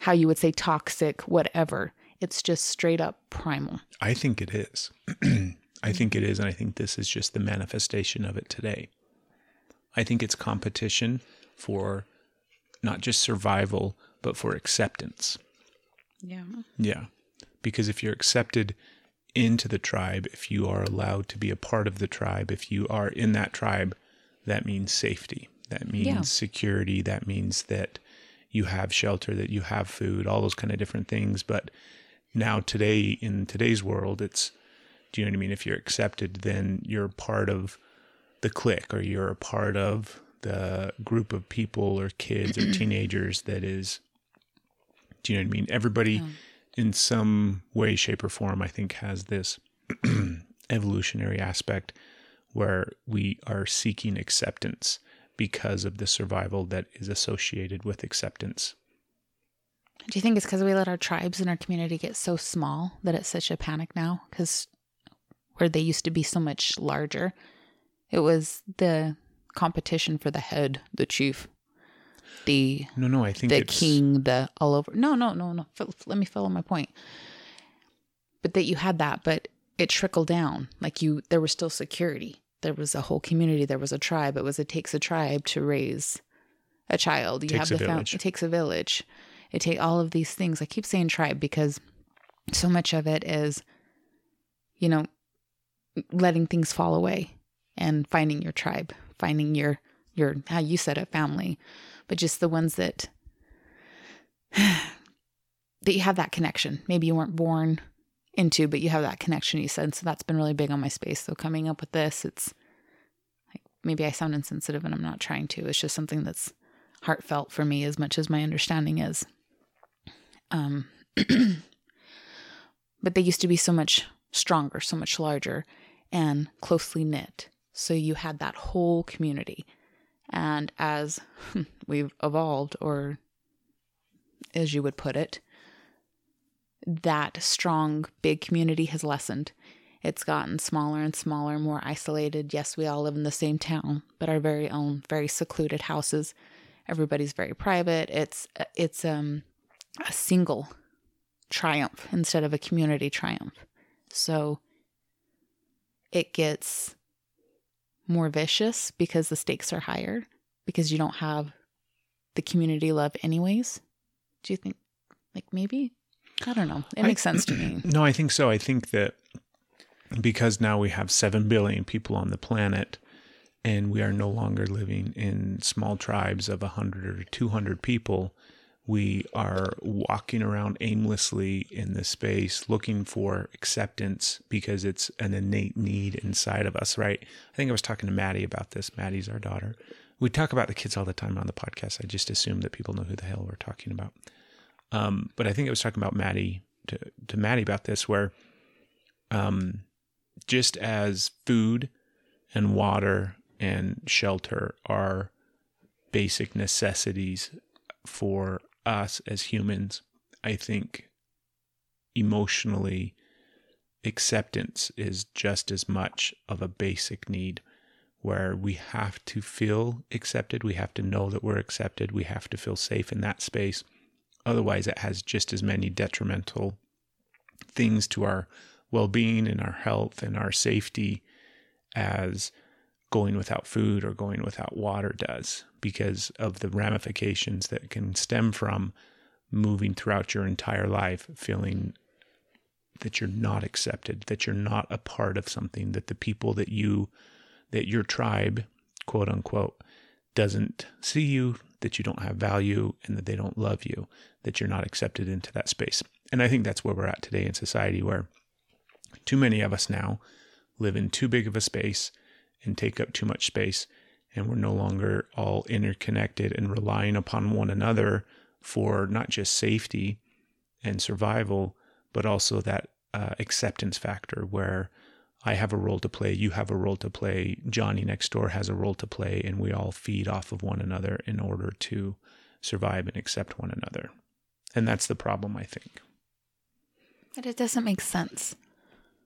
Speaker 4: how you would say toxic, whatever. It's just straight up primal.
Speaker 1: I think it is. I mm-hmm. think it is, and I think this is just the manifestation of it today. I think it's competition for not just survival, but for acceptance.
Speaker 4: Yeah.
Speaker 1: Yeah. Because if you're accepted into the tribe, if you are allowed to be a part of the tribe, if you are in that tribe, that means safety. That means
Speaker 4: Yeah.
Speaker 1: security. That means that you have shelter, that you have food, all those kind of different things. But now, today, in today's world, it's, do you know what I mean? If you're accepted, then you're part of the clique or you're a part of the group of people or kids or teenagers that is, do you know what I mean? Everybody in some way, shape, or form, I think, has this evolutionary aspect where we are seeking acceptance because of the survival that is associated with acceptance.
Speaker 4: Do you think it's because we let our tribes and our community get so small that it's such a panic now? Because where they used to be so much larger, it was the competition for the head, the chief, the
Speaker 1: No, no, I think
Speaker 4: the
Speaker 1: it's
Speaker 4: king, the all over. No, no, no, no. F- Let me follow my point. But that you had that, but it trickled down. Like you, there was still security. There was a whole community. There was a tribe. It was it takes a tribe to raise a child. You
Speaker 1: Takes
Speaker 4: have the
Speaker 1: village.
Speaker 4: It takes a village. It take all of these things. I keep saying tribe because so much of it is, you know, letting things fall away and finding your tribe, finding your your how you said it, family, but just the ones that that you have that connection. Maybe you weren't born into, but you have that connection. You said so. That's been really big on my space. So coming up with this, it's like maybe I sound insensitive, and I'm not trying to. It's just something that's heartfelt for me as much as my understanding is. Um, but they used to be so much stronger, so much larger, and closely knit. So you had that whole community. And as we've evolved, or as you would put it, that strong, big community has lessened. It's gotten smaller and smaller, more isolated. Yes, we all live in the same town, but our very own, very secluded houses. Everybody's very private. It's it's um a single triumph instead of a community triumph. So it gets more vicious because the stakes are higher because you don't have the community love anyways. Do you think like maybe I don't know. It
Speaker 1: I-
Speaker 4: makes sense to me.
Speaker 1: No, I think so. I think that because now we have 7 billion people on the planet and we are no longer living in small tribes of 100 or 200 people. We are walking around aimlessly in this space looking for acceptance because it's an innate need inside of us, right? I think I was talking to Maddie about this. Maddie's our daughter. We talk about the kids all the time on the podcast. I just assume that people know who the hell we're talking about. Um, but I think I was talking about Maddie to, to Maddie about this, where um, just as food and water and shelter are basic necessities for us as humans, I think emotionally acceptance is just as much of a basic need where we have to feel accepted. We have to know that we're accepted. We have to feel safe in that space. Otherwise, it has just as many detrimental things to our well being and our health and our safety as going without food or going without water does because of the ramifications that can stem from moving throughout your entire life feeling that you're not accepted, that you're not a part of something, that the people that you, that your tribe, quote unquote, doesn't see you, that you don't have value, and that they don't love you, that you're not accepted into that space. And I think that's where we're at today in society, where too many of us now live in too big of a space and take up too much space. And we're no longer all interconnected and relying upon one another for not just safety and survival, but also that uh, acceptance factor where I have a role to play, you have a role to play, Johnny next door has a role to play, and we all feed off of one another in order to survive and accept one another. And that's the problem, I think.
Speaker 4: But it doesn't make sense.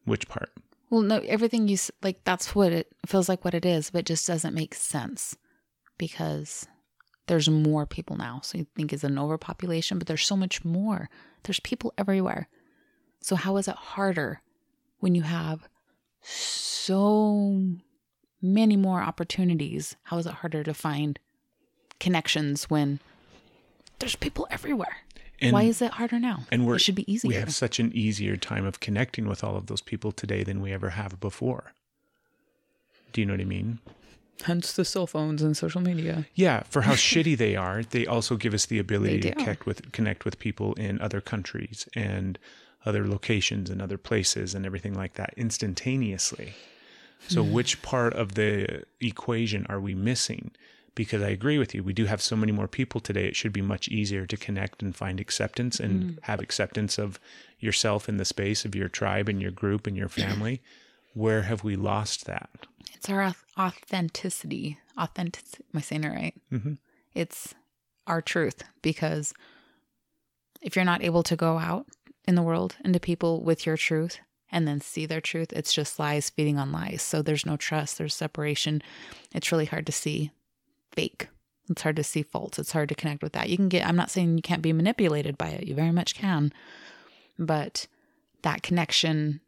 Speaker 1: Which part?
Speaker 4: Well, no, everything you like, that's what it feels like what it is, but it just doesn't make sense because there's more people now. So you think it's an overpopulation, but there's so much more. There's people everywhere. So how is it harder when you have so many more opportunities? How is it harder to find connections when there's people everywhere?
Speaker 1: And-
Speaker 4: Why is it harder now?
Speaker 1: And we're
Speaker 4: it should be easier.
Speaker 1: We have such an easier time of connecting with all of those people today than we ever have before. Do you know what I mean?
Speaker 4: Hence the cell phones and social media.
Speaker 1: Yeah, for how shitty they are, they also give us the ability to connect with connect with people in other countries and other locations and other places and everything like that instantaneously. So
Speaker 4: Hmm.
Speaker 1: which part of the equation are we missing? Because I agree with you, we do have so many more people today. It should be much easier to connect and find acceptance and
Speaker 4: Hmm.
Speaker 1: have acceptance of yourself in the space of your tribe and your group and your family. Where have we lost that?
Speaker 4: It's our authenticity. Authentic. Am I saying it right?
Speaker 1: Mm-hmm.
Speaker 4: It's our truth because if you're not able to go out in the world into people with your truth and then see their truth, it's just lies feeding on lies. So there's no trust, there's separation. It's really hard to see fake. It's hard to see faults. It's hard to connect with that. You can get, I'm not saying you can't be manipulated by it, you very much can. But that connection,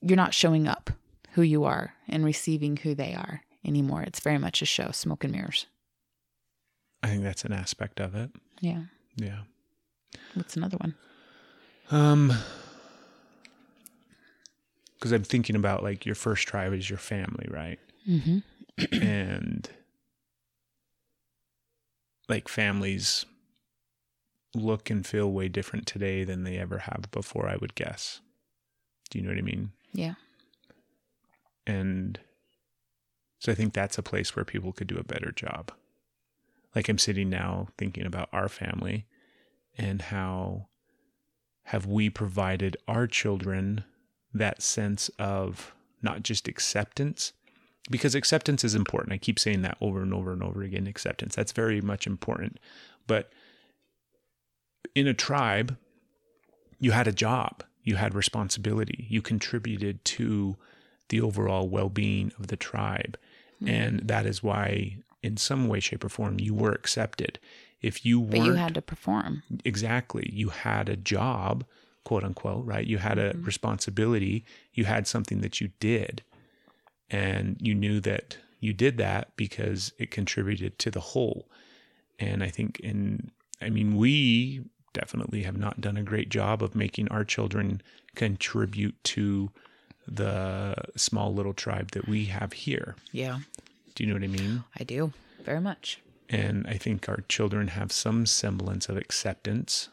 Speaker 4: you're not showing up who you are and receiving who they are anymore. It's very much a show, smoke and mirrors.
Speaker 1: I think that's an aspect of it.
Speaker 4: Yeah.
Speaker 1: Yeah.
Speaker 4: What's another one?
Speaker 1: Um, because I'm thinking about like your first tribe is your family, right?
Speaker 4: Mm-hmm.
Speaker 1: and like families look and feel way different today than they ever have before, I would guess. Do you know what I mean?
Speaker 4: Yeah.
Speaker 1: And so I think that's a place where people could do a better job. Like I'm sitting now thinking about our family and how have we provided our children that sense of not just acceptance, because acceptance is important. I keep saying that over and over and over again acceptance. That's very much important. But in a tribe, you had a job, you had responsibility, you contributed to the overall well being of the tribe. Mm-hmm. And that is why, in some way, shape, or form, you were accepted. If you weren't
Speaker 4: But you had to perform.
Speaker 1: exactly you had a job quote unquote right you had a mm-hmm. responsibility you had something that you did and you knew that you did that because it contributed to the whole and i think in i mean we definitely have not done a great job of making our children contribute to the small little tribe that we have here.
Speaker 4: Yeah,
Speaker 1: Do you know what I mean?
Speaker 4: I do very much.
Speaker 1: And I think our children have some semblance of acceptance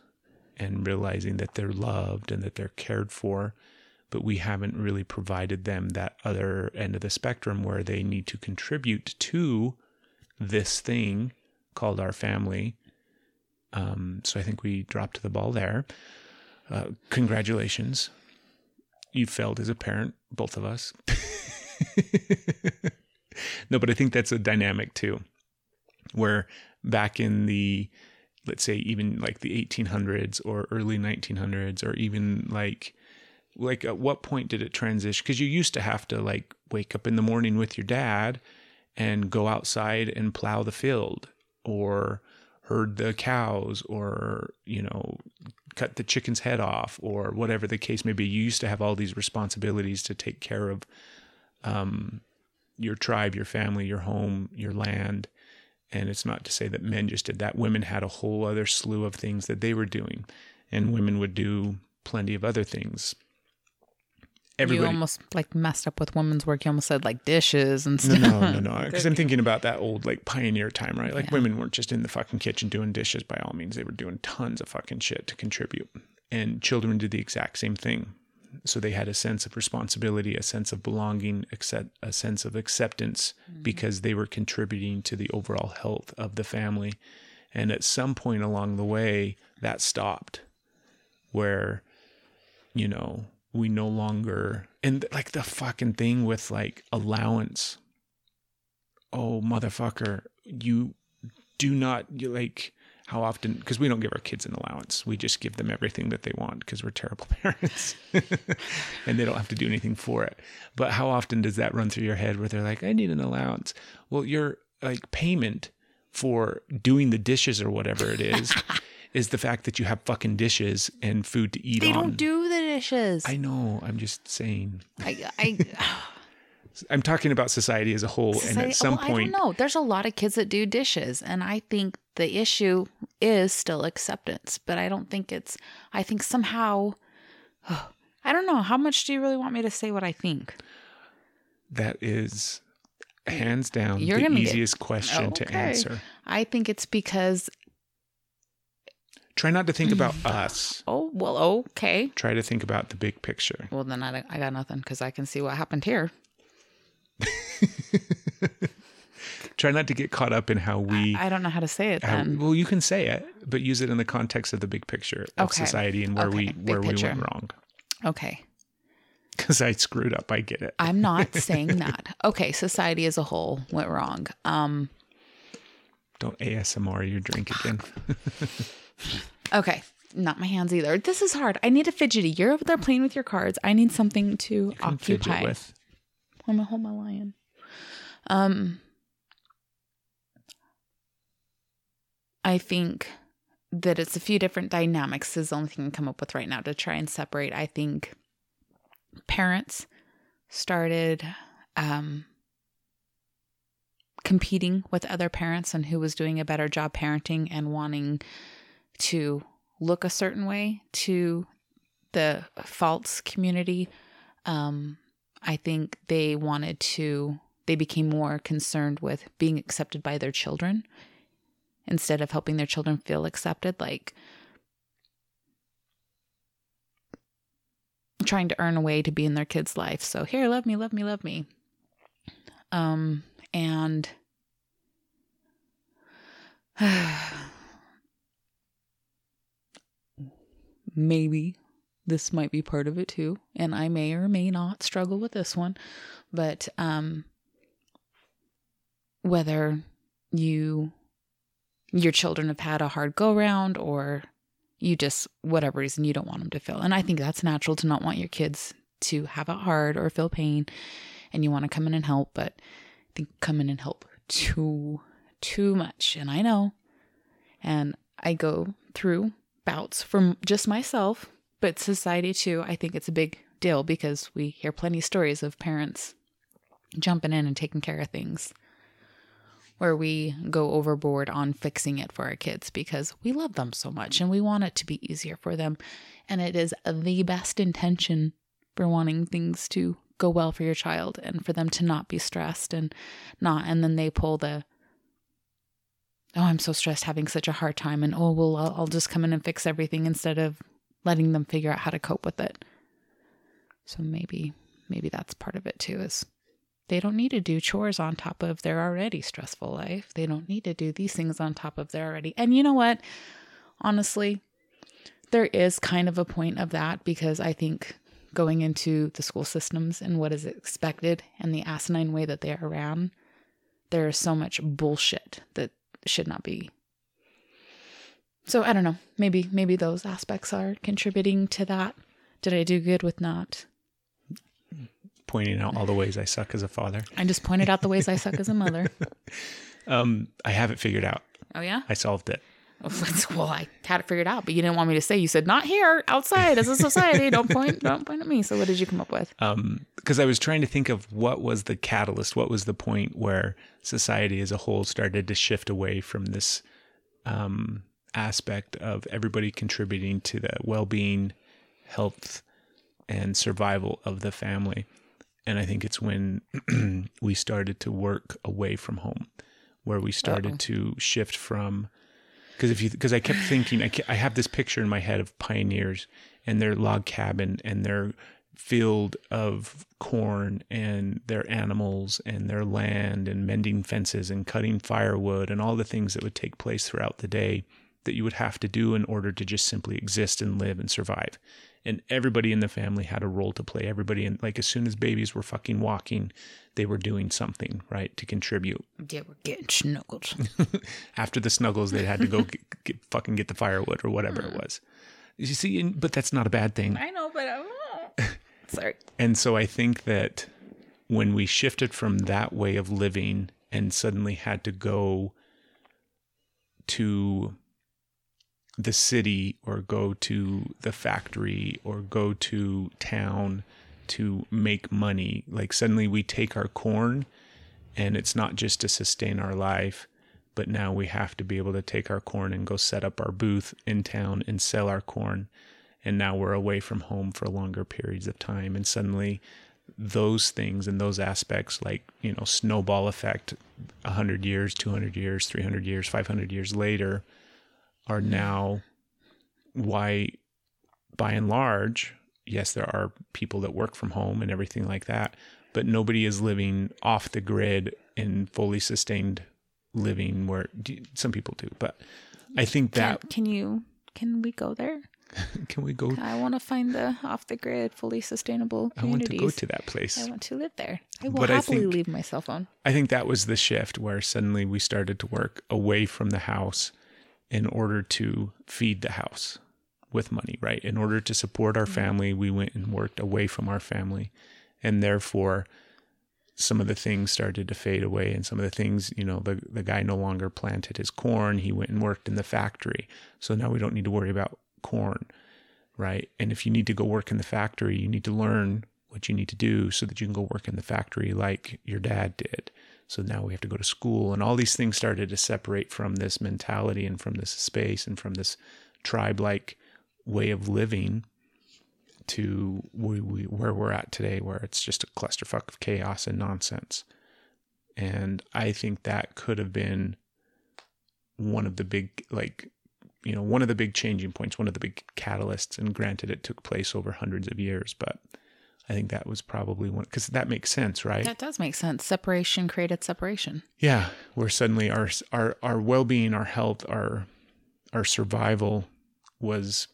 Speaker 1: and realizing that they're loved and that they're cared for. But we haven't really provided them that other end of the spectrum where they need to contribute to this thing called our family. Um, so I think we dropped the ball there. Uh, congratulations. You failed as a parent, both of us. no, but I think that's a dynamic too where back in the let's say even like the 1800s or early 1900s or even like like at what point did it transition because you used to have to like wake up in the morning with your dad and go outside and plow the field or herd the cows or you know cut the chicken's head off or whatever the case may be you used to have all these responsibilities to take care of um, your tribe your family your home your land and it's not to say that men just did that. Women had a whole other slew of things that they were doing, and women would do plenty of other things. Everybody,
Speaker 4: You almost like messed up with women's work. You almost said like dishes and stuff.
Speaker 1: no, no, no. Because I'm thinking about that old like pioneer time, right? Like women weren't just in the fucking kitchen doing dishes. By all means, they were doing tons of fucking shit to contribute, and children did the exact same thing. So they had a sense of responsibility, a sense of belonging, accept, a sense of acceptance mm-hmm. because they were contributing to the overall health of the family. And at some point along the way, that stopped, where, you know, we no longer, and like the fucking thing with like allowance. Oh, motherfucker, you do not, you like, how often because we don't give our kids an allowance. We just give them everything that they want because we're terrible parents. And they don't have to do anything for it. But how often does that run through your head where they're like i need an allowance. Well your like payment for doing the dishes or whatever it is is the fact that you have fucking dishes and food to eat
Speaker 4: They
Speaker 1: on
Speaker 4: don't do the dishes.
Speaker 1: i know i'm just saying
Speaker 4: I, I,
Speaker 1: i'm talking about society as a whole and at some
Speaker 4: well,
Speaker 1: point
Speaker 4: I don't know. There's a lot of kids that do dishes, and I think the issue is still acceptance. But I don't think it's. I think somehow. I don't know. How much do you really want me to say what I think?
Speaker 1: that is hands down
Speaker 4: You're
Speaker 1: the
Speaker 4: gonna get-
Speaker 1: easiest question to
Speaker 4: Okay.
Speaker 1: answer
Speaker 4: I think it's because.
Speaker 1: Try not to think about us.
Speaker 4: Oh well, okay.
Speaker 1: Try to think about the big picture.
Speaker 4: Well then I, I got nothing because I can see what happened here.
Speaker 1: Try not to get caught up in how we.
Speaker 4: I don't know how to say it
Speaker 1: how-
Speaker 4: then.
Speaker 1: well, you can say it, but use it in the context of the big picture of
Speaker 4: Okay.
Speaker 1: society and where
Speaker 4: Okay,
Speaker 1: we
Speaker 4: big
Speaker 1: where we went wrong.
Speaker 4: Okay.
Speaker 1: Because I screwed up. I get it.
Speaker 4: I'm not saying that. Okay, society as a whole went wrong. Um,
Speaker 1: Don't ASMR your drink again.
Speaker 4: okay, not my hands either. This is hard. I need a fidgety. You're over there playing with your cards. I need something to
Speaker 1: Come fidget
Speaker 4: occupy.
Speaker 1: with.
Speaker 4: I'm gonna hold my lion. Um, I think that it's a few different dynamics is the only thing I can come up with right now to try and separate. I think parents started um, competing with other parents on who was doing a better job parenting and wanting to look a certain way to the false community. Um, I think they wanted to, they became more concerned with being accepted by their children instead of helping their children feel accepted. Like trying to earn a way to be in their kid's life. So here, love me, love me, love me. Um, and maybe this might be part of it too and i may or may not struggle with this one but um whether you your children have had a hard go round or you just whatever reason you don't want them to feel and i think that's natural to not want your kids to have it hard or feel pain and you want to come in and help but i think come in and help too too much and i know and i go through bouts from just myself but society too i think it's a big deal because we hear plenty of stories of parents jumping in and taking care of things where we go overboard on fixing it for our kids because we love them so much and we want it to be easier for them. And it is the best intention for wanting things to go well for your child and for them to not be stressed and not and then they pull the oh i'm so stressed having such a hard time and oh well i'll, I'll just come in and fix everything instead of letting them figure out how to cope with it. So maybe maybe that's part of it too is they don't need to do chores on top of their already stressful life. They don't need to do these things on top of their already. And you know what? Honestly there is kind of a point of that because i think going into the school systems and what is expected and the asinine way that they are ran there is so much bullshit that should not be so i don't know maybe maybe those aspects are contributing to that did i do good with not
Speaker 1: Pointing out all the ways I suck as a father.
Speaker 4: i just pointed out the ways i suck as a mother
Speaker 1: Um, I have it figured out.
Speaker 4: oh yeah
Speaker 1: I solved it.
Speaker 4: well i had it figured out but you didn't want me to say. You said not here outside as a society. Don't point don't point at me. So what did you come up with?
Speaker 1: Um, because I was trying to think of what was the catalyst, what was the point where society as a whole started to shift away from this um, aspect of everybody contributing to the well-being, health, and survival of the family. And I think it's when we started to work away from home, where we started to shift from because if you because I kept thinking I, I have this picture in my head of pioneers and their log cabin and their field of corn and their animals and their land and mending fences and cutting firewood and all the things that would take place throughout the day that you would have to do in order to just simply exist and live and survive. And everybody in the family had a role to play. Everybody in like as soon as babies were fucking walking, they were doing something, right, to contribute.
Speaker 4: Yeah we're getting snuggled.
Speaker 1: After the snuggles they had to go get, get, fucking get the firewood or whatever it hmm. was. You see but that's not a bad thing.
Speaker 4: I know but i'm sorry.
Speaker 1: And so i think that when we shifted from that way of living and suddenly had to go to the city or go to the factory or go to town to make money. Like suddenly we take our corn and it's not just to sustain our life but now we have to be able to take our corn and go set up our booth in town and sell our corn. And now we're away from home for longer periods of time. And suddenly those things and those aspects like you know snowball effect 100 years 200 years 300 years 500 years later are now why by and large yes there are people that work from home and everything like that but nobody is living off the grid in fully sustained living where some people do but i think that
Speaker 4: can, can you can we go there?
Speaker 1: Can we go
Speaker 4: i want to find the off the grid fully sustainable
Speaker 1: i want to go to that place.
Speaker 4: I want to live there. I will
Speaker 1: But I
Speaker 4: happily
Speaker 1: think-
Speaker 4: leave my cell phone.
Speaker 1: I think that was the shift where suddenly we started to work away from the house in order to feed the house with money, right? In order to support our family, we went and worked away from our family. And therefore, some of the things started to fade away. And some of the things, you know, the, the guy no longer planted his corn. He went and worked in the factory. So now we don't need to worry about corn, right? And if you need to go work in the factory, you need to learn what you need to do so that you can go work in the factory like your dad did. So now we have to go to school, and all these things started to separate from this mentality and from this space and from this tribe like way of living to we, we, where we're at today, where it's just a clusterfuck of chaos and nonsense. And I think that could have been one of the big, like, you know, one of the big changing points, one of the big catalysts. And granted, it took place over hundreds of years, but I think that was probably one because that makes sense, right?
Speaker 4: that does make sense separation created separation
Speaker 1: Yeah, where suddenly our our our well-being, our health, our our survival was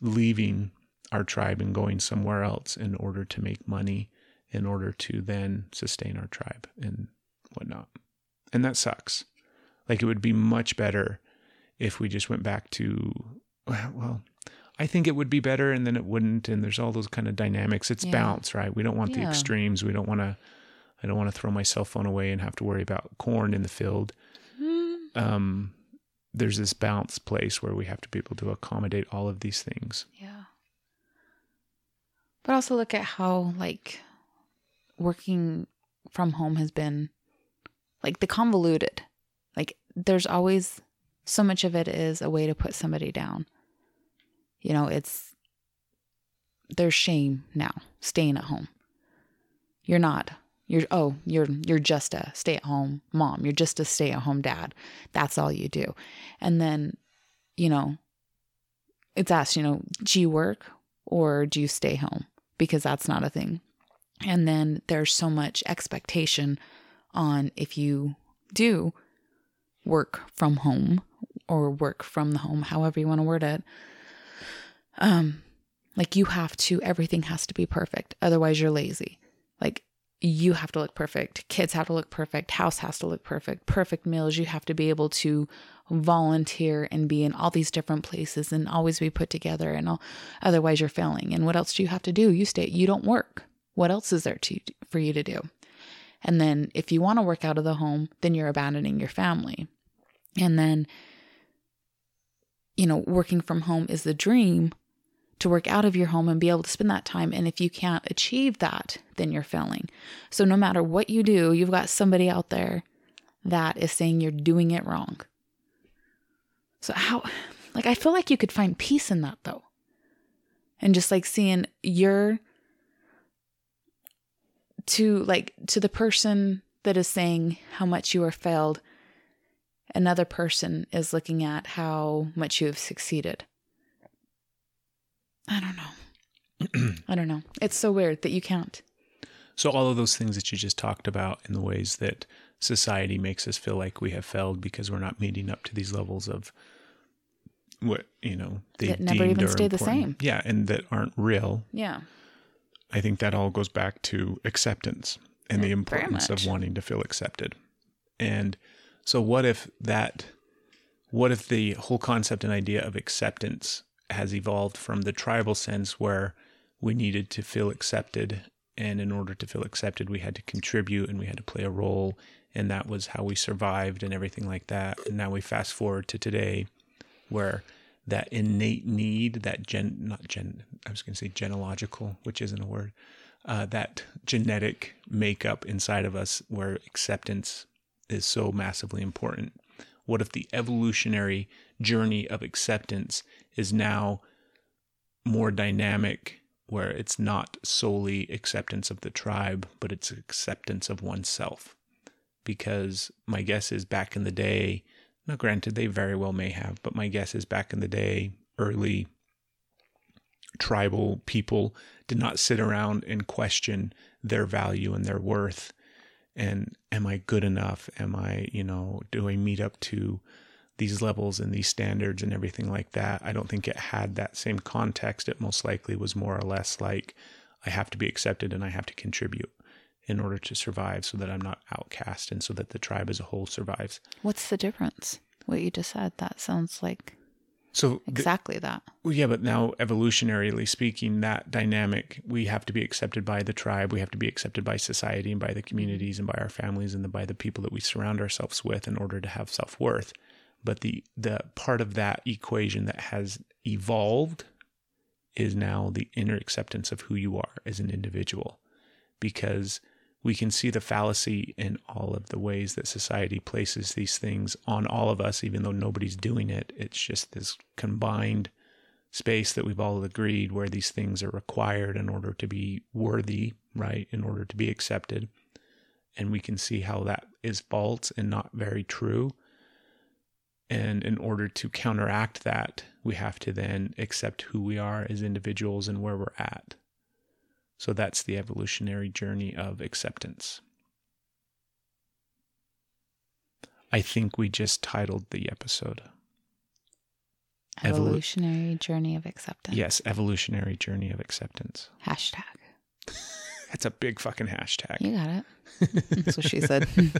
Speaker 1: leaving our tribe and going somewhere else in order to make money, in order to then sustain our tribe and whatnot. And that sucks. Like it would be much better if we just went back to well, I think it would be better and then it wouldn't and there's all those kind of dynamics. It's
Speaker 4: Yeah.
Speaker 1: balance, right? We don't want the extremes. We don't want to I don't want to throw my cell phone away and have to worry about corn in the field. Um, there's this balance place where we have to be able to accommodate all of these things.
Speaker 4: Yeah. But also look at how like working from home has been like the convoluted. Like there's always so much of it is a way to put somebody down. You know, it's there's shame now staying at home. You're not. You're oh, you're you're just a stay-at-home mom. You're just a stay-at-home dad. That's all you do. And then, you know, it's asked, you know, do you work or do you stay home? Because that's not a thing. And then there's so much expectation on if you do work from home or work from the home, however you want to word it. Um, like you have to, everything has to be perfect. Otherwise, you're lazy. Like you have to look perfect. Kids have to look perfect. House has to look perfect. Perfect meals. You have to be able to volunteer and be in all these different places and always be put together. And all, otherwise, you're failing. And what else do you have to do? You stay. You don't work. What else is there to for you to do? And then if you want to work out of the home, then you're abandoning your family. And then, you know, working from home is the dream to work out of your home and be able to spend that time. And if you can't achieve that, then you're failing. So no matter what you do, you've got somebody out there that is saying you're doing it wrong. So how like I feel like you could find peace in that though. And just like seeing your to like to the person that is saying how much you are failed, another person is looking at how much you have succeeded. I don't know. I don't know. It's so weird that you can't.
Speaker 1: So all of those things that you just talked about in the ways that society makes us feel like we have failed because we're not meeting up to these levels of what you know they
Speaker 4: That never even stay the same.
Speaker 1: Yeah, and that aren't real.
Speaker 4: Yeah.
Speaker 1: I think that all goes back to acceptance and the
Speaker 4: Yeah,
Speaker 1: importance of wanting to feel accepted. And so what if that what if the whole concept and idea of acceptance has evolved from the tribal sense where we needed to feel accepted and in order to feel accepted we had to contribute and we had to play a role and that was how we survived and everything like that. And now we fast forward to today where that innate need, that gen, not gen, I was going to say genealogical, which isn't a word, uh, that genetic makeup inside of us where acceptance is so massively important. What if the evolutionary journey of acceptance is now more dynamic, where it's not solely acceptance of the tribe, but it's acceptance of oneself? Because my guess is back in the day, now, granted, they very well may have, but my guess is back in the day, early tribal people did not sit around and question their value and their worth. And am I good enough? Am I, you know, do I meet up to these levels and these standards and everything like that? I don't think it had that same context. It most likely was more or less like, I have to be accepted and I have to contribute in order to survive so that I'm not outcast and so that the tribe as a whole survives.
Speaker 4: What's the difference? What you just said, that sounds like
Speaker 1: So
Speaker 4: exactly that.
Speaker 1: Well, yeah, but now evolutionarily speaking, that dynamic, we have to be accepted by the tribe, we have to be accepted by society and by the mm-hmm. communities and by our families and by the people that we surround ourselves with in order to have self worth. But the the part of that equation that has evolved is now the inner acceptance of who you are as an individual, because we can see the fallacy in all of the ways that society places these things on all of us, even though nobody's doing it. It's just this combined space that we've all agreed where these things are required in order to be worthy, right? In order to be accepted. And we can see how that is false and not very true. And in order to counteract that, we have to then accept who we are as individuals and where we're at. So that's the evolutionary journey of acceptance. I think we just titled the episode. Evolu-
Speaker 4: Evolutionary journey of acceptance.
Speaker 1: Yes, evolutionary journey of acceptance.
Speaker 4: Hashtag.
Speaker 1: That's a big fucking hashtag.
Speaker 4: You got it. That's what she said.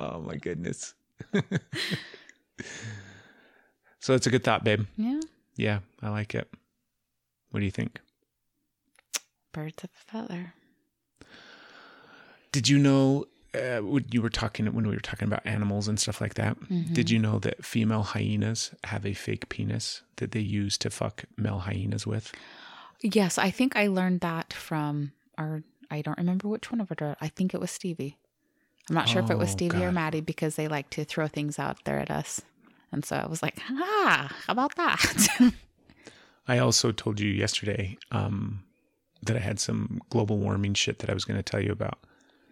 Speaker 1: Oh my goodness. so it's a good thought, babe.
Speaker 4: yeah.
Speaker 1: Yeah, I like it. What do you think?
Speaker 4: Birds of a feather.
Speaker 1: Did you know uh, when you were talking when we were talking about animals and stuff like that? Did you know that female hyenas have a fake penis that they use to fuck male hyenas with?
Speaker 4: Yes, I think I learned that from our. I don't remember which one of our. I think it was Stevie. I'm not sure if it was
Speaker 1: Oh,
Speaker 4: Stevie or Maddie because they like to throw things out there at us, and so I was like, "Ah, how about that?"
Speaker 1: I also told you yesterday um, that I had some global warming shit that I was going to tell you about.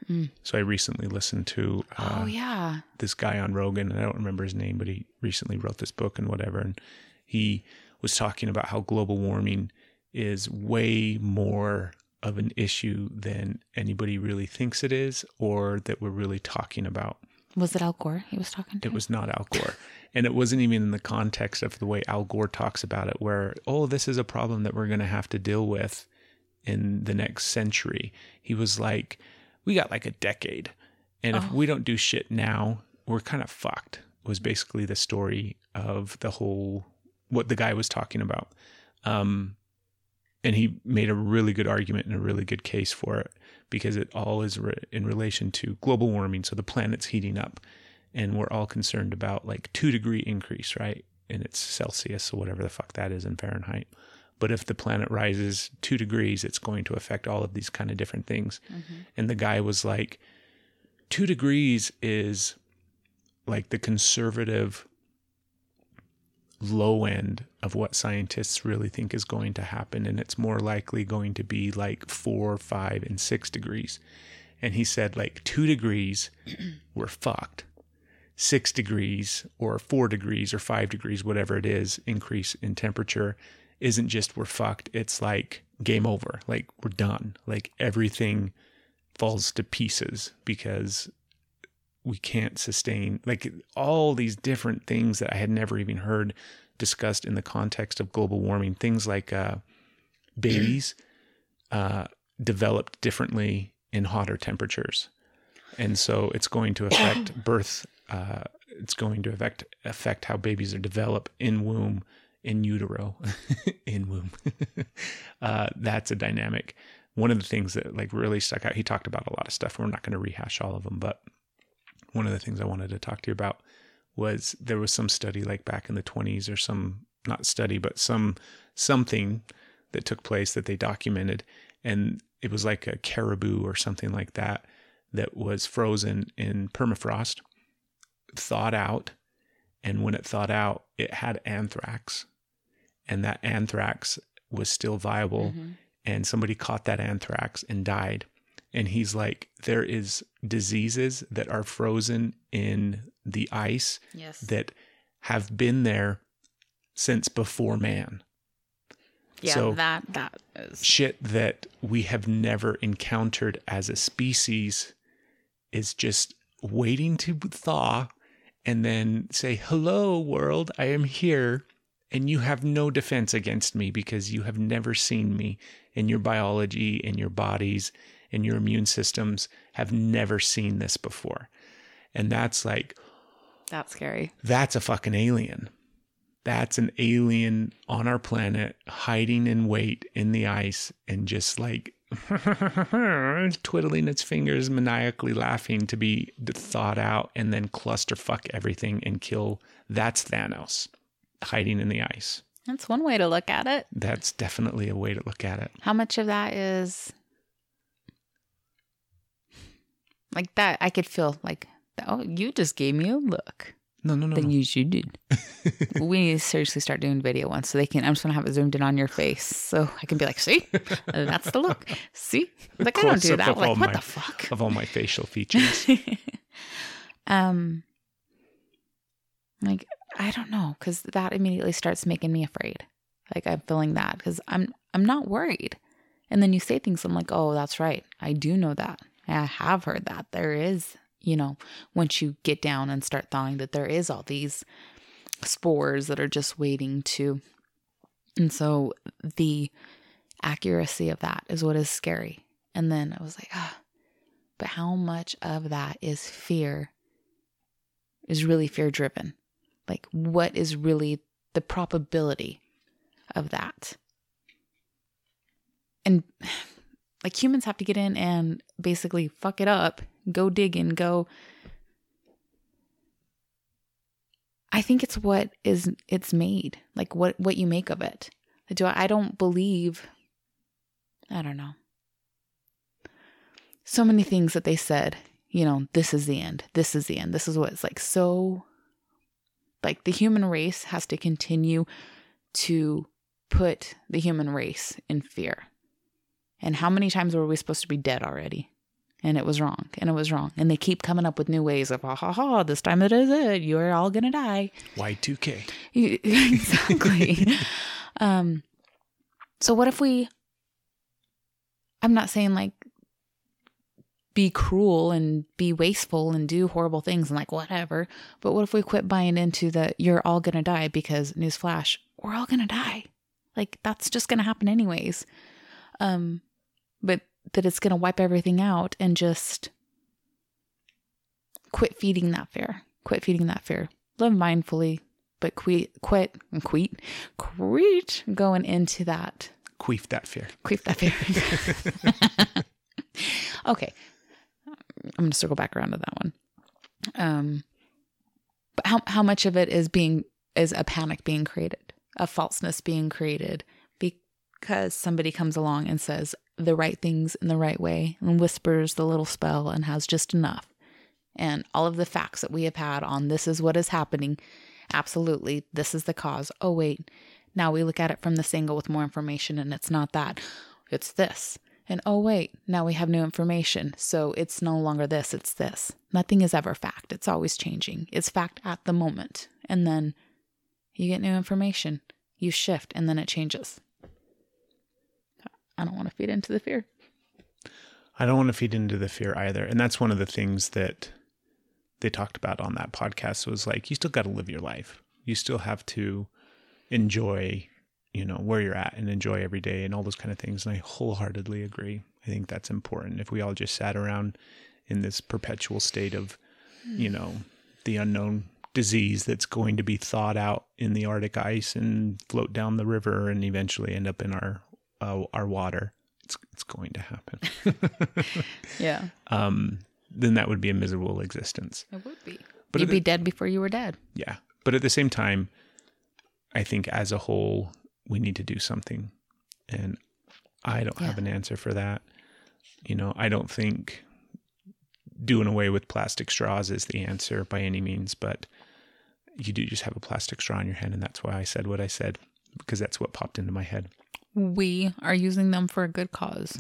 Speaker 4: Mm.
Speaker 1: So I recently listened to uh,
Speaker 4: oh yeah.
Speaker 1: this guy on Rogan, and I don't remember his name, but he recently wrote this book and whatever. And he was talking about how global warming is way more of an issue than anybody really thinks it is, or that we're really talking about.
Speaker 4: Was it Al Gore he was talking to?
Speaker 1: It was not Al Gore. And it wasn't even in the context of the way Al Gore talks about it, where, oh, this is a problem that we're going to have to deal with in the next century. He was like, we got like a decade. And if
Speaker 4: Oh.
Speaker 1: we don't do shit now, we're kind of fucked, was basically the story of the whole, what the guy was talking about. Um, and he made a really good argument and a really good case for it because it all is re- in relation to global warming. So the planet's heating up, and we're all concerned about like two degree increase, right? And it's Celsius or whatever the fuck that is in Fahrenheit. But if the planet rises two degrees, it's going to affect all of these kind of different things. Mm-hmm. And the guy was like, two degrees is like the conservative low end of what scientists really think is going to happen. And it's more likely going to be like four, five, and six degrees. And he said, like, two degrees, we're fucked. Six degrees or four degrees or five degrees, whatever it is, increase in temperature isn't just we're fucked. It's like game over. Like, we're done. Like, everything falls to pieces because we can't sustain like all these different things that I had never even heard discussed in the context of global warming. Things like uh, babies uh, developed differently in hotter temperatures, and so it's going to affect birth. Uh, it's going to affect affect how babies are developed in womb, in utero, in womb. uh, that's a dynamic. One of the things that like really stuck out. He talked about a lot of stuff. We're not going to rehash all of them, but one of the things I wanted to talk to you about was there was some study like back in the 20s or some not study but some something that took place that they documented and it was like a caribou or something like that that was frozen in permafrost thawed out and when it thawed out it had anthrax and that anthrax was still viable mm-hmm. and somebody caught that anthrax and died. And he's like there is diseases that are frozen in the ice
Speaker 4: Yes.
Speaker 1: that have been there since before man.
Speaker 4: Yeah,
Speaker 1: so-
Speaker 4: that that is
Speaker 1: shit that we have never encountered as a species is just waiting to thaw and then say hello world i am here and you have no defense against me because you have never seen me and your biology and your bodies and your immune systems have never seen this before and that's like
Speaker 4: that's scary.
Speaker 1: that's a fucking alien. That's an alien on our planet hiding in wait in the ice and just like twiddling its fingers, maniacally laughing to be thawed out and then clusterfuck everything and kill. That's Thanos hiding in the ice.
Speaker 4: That's one way to look at it.
Speaker 1: That's definitely a way to look at it.
Speaker 4: How much of that is like that? I could feel like, oh, you just gave me a look.
Speaker 1: No, no, no.
Speaker 4: Then
Speaker 1: no.
Speaker 4: you you did. we need to seriously start doing video ones so they can. I'm just gonna have it zoomed in on your face so I can be like, see, that's the look. See, like I don't do that. Like what
Speaker 1: my-
Speaker 4: the fuck?
Speaker 1: Of all my facial features.
Speaker 4: um, like I don't know because that immediately starts making me afraid. Like I'm feeling that because I'm I'm not worried, and then you say things. I'm like, oh, that's right. I do know that. I have heard that there is, you know, once you get down and start thawing, that there is all these spores that are just waiting to, and so the accuracy of that is what is scary. And then I was like, ah, but how much of that is fear? Is really fear driven? Like, what is really the probability of that? And like humans have to get in and basically fuck it up, go digging, go. I think it's what is it's made, like what what you make of it. Do I, I don't believe. I don't know. So many things that they said, you know, this is the end. This is the end. This is what it's like. So, like the human race has to continue to put the human race in fear And how many times were we supposed to be dead already? And it was wrong. And it was wrong. And they keep coming up with new ways of, ha ha ha, this time it is it. You're all going to die.
Speaker 1: Y2K.
Speaker 4: exactly. um, so what if we? I'm not saying like be cruel and be wasteful and do horrible things and like whatever. But what if we quit buying into the you're all gonna die because newsflash, we're all gonna die. Like that's just gonna happen anyways. Um, but that it's gonna wipe everything out and just quit feeding that fear. Quit feeding that fear. Live mindfully, but quit, quit, and quit, quit going into that.
Speaker 1: Queef that fear.
Speaker 4: Queef that fear. okay, I'm going to circle back around to that one. Um, but how how much of it is being is a panic being created, a falseness being created because somebody comes along and says the right things in the right way and whispers the little spell and has just enough. And all of the facts that we have had on this is what is happening. Absolutely, this is the cause. Oh, wait. Now we look at it from this angle with more information, and it's not that. It's this. And oh, wait, now we have new information. So it's no longer this, it's this. Nothing is ever fact. It's always changing. It's fact at the moment. And then you get new information, you shift, and then it changes. I don't want to feed into the fear.
Speaker 1: I don't want to feed into the fear either. And that's one of the things that they talked about on that podcast was like, you still got to live your life. You still have to enjoy, you know, where you're at and enjoy every day and all those kind of things. And I wholeheartedly agree. I think that's important. If we all just sat around in this perpetual state of, you know, the unknown disease that's going to be thawed out in the Arctic ice and float down the river and eventually end up in our uh, our water. It's it's going to happen.
Speaker 4: Yeah,
Speaker 1: um, then that would be a miserable existence.
Speaker 4: it would be.
Speaker 1: But
Speaker 4: You'd
Speaker 1: it-
Speaker 4: be dead before you were dead.
Speaker 1: Yeah. But at the same time, I think as a whole, we need to do something. And I don't have an answer for that. You know, I don't think doing away with plastic straws is the answer by any means, but you do just have a plastic straw in your hand. And that's why I said what I said, because that's what popped into my head.
Speaker 4: We are using them for a good cause.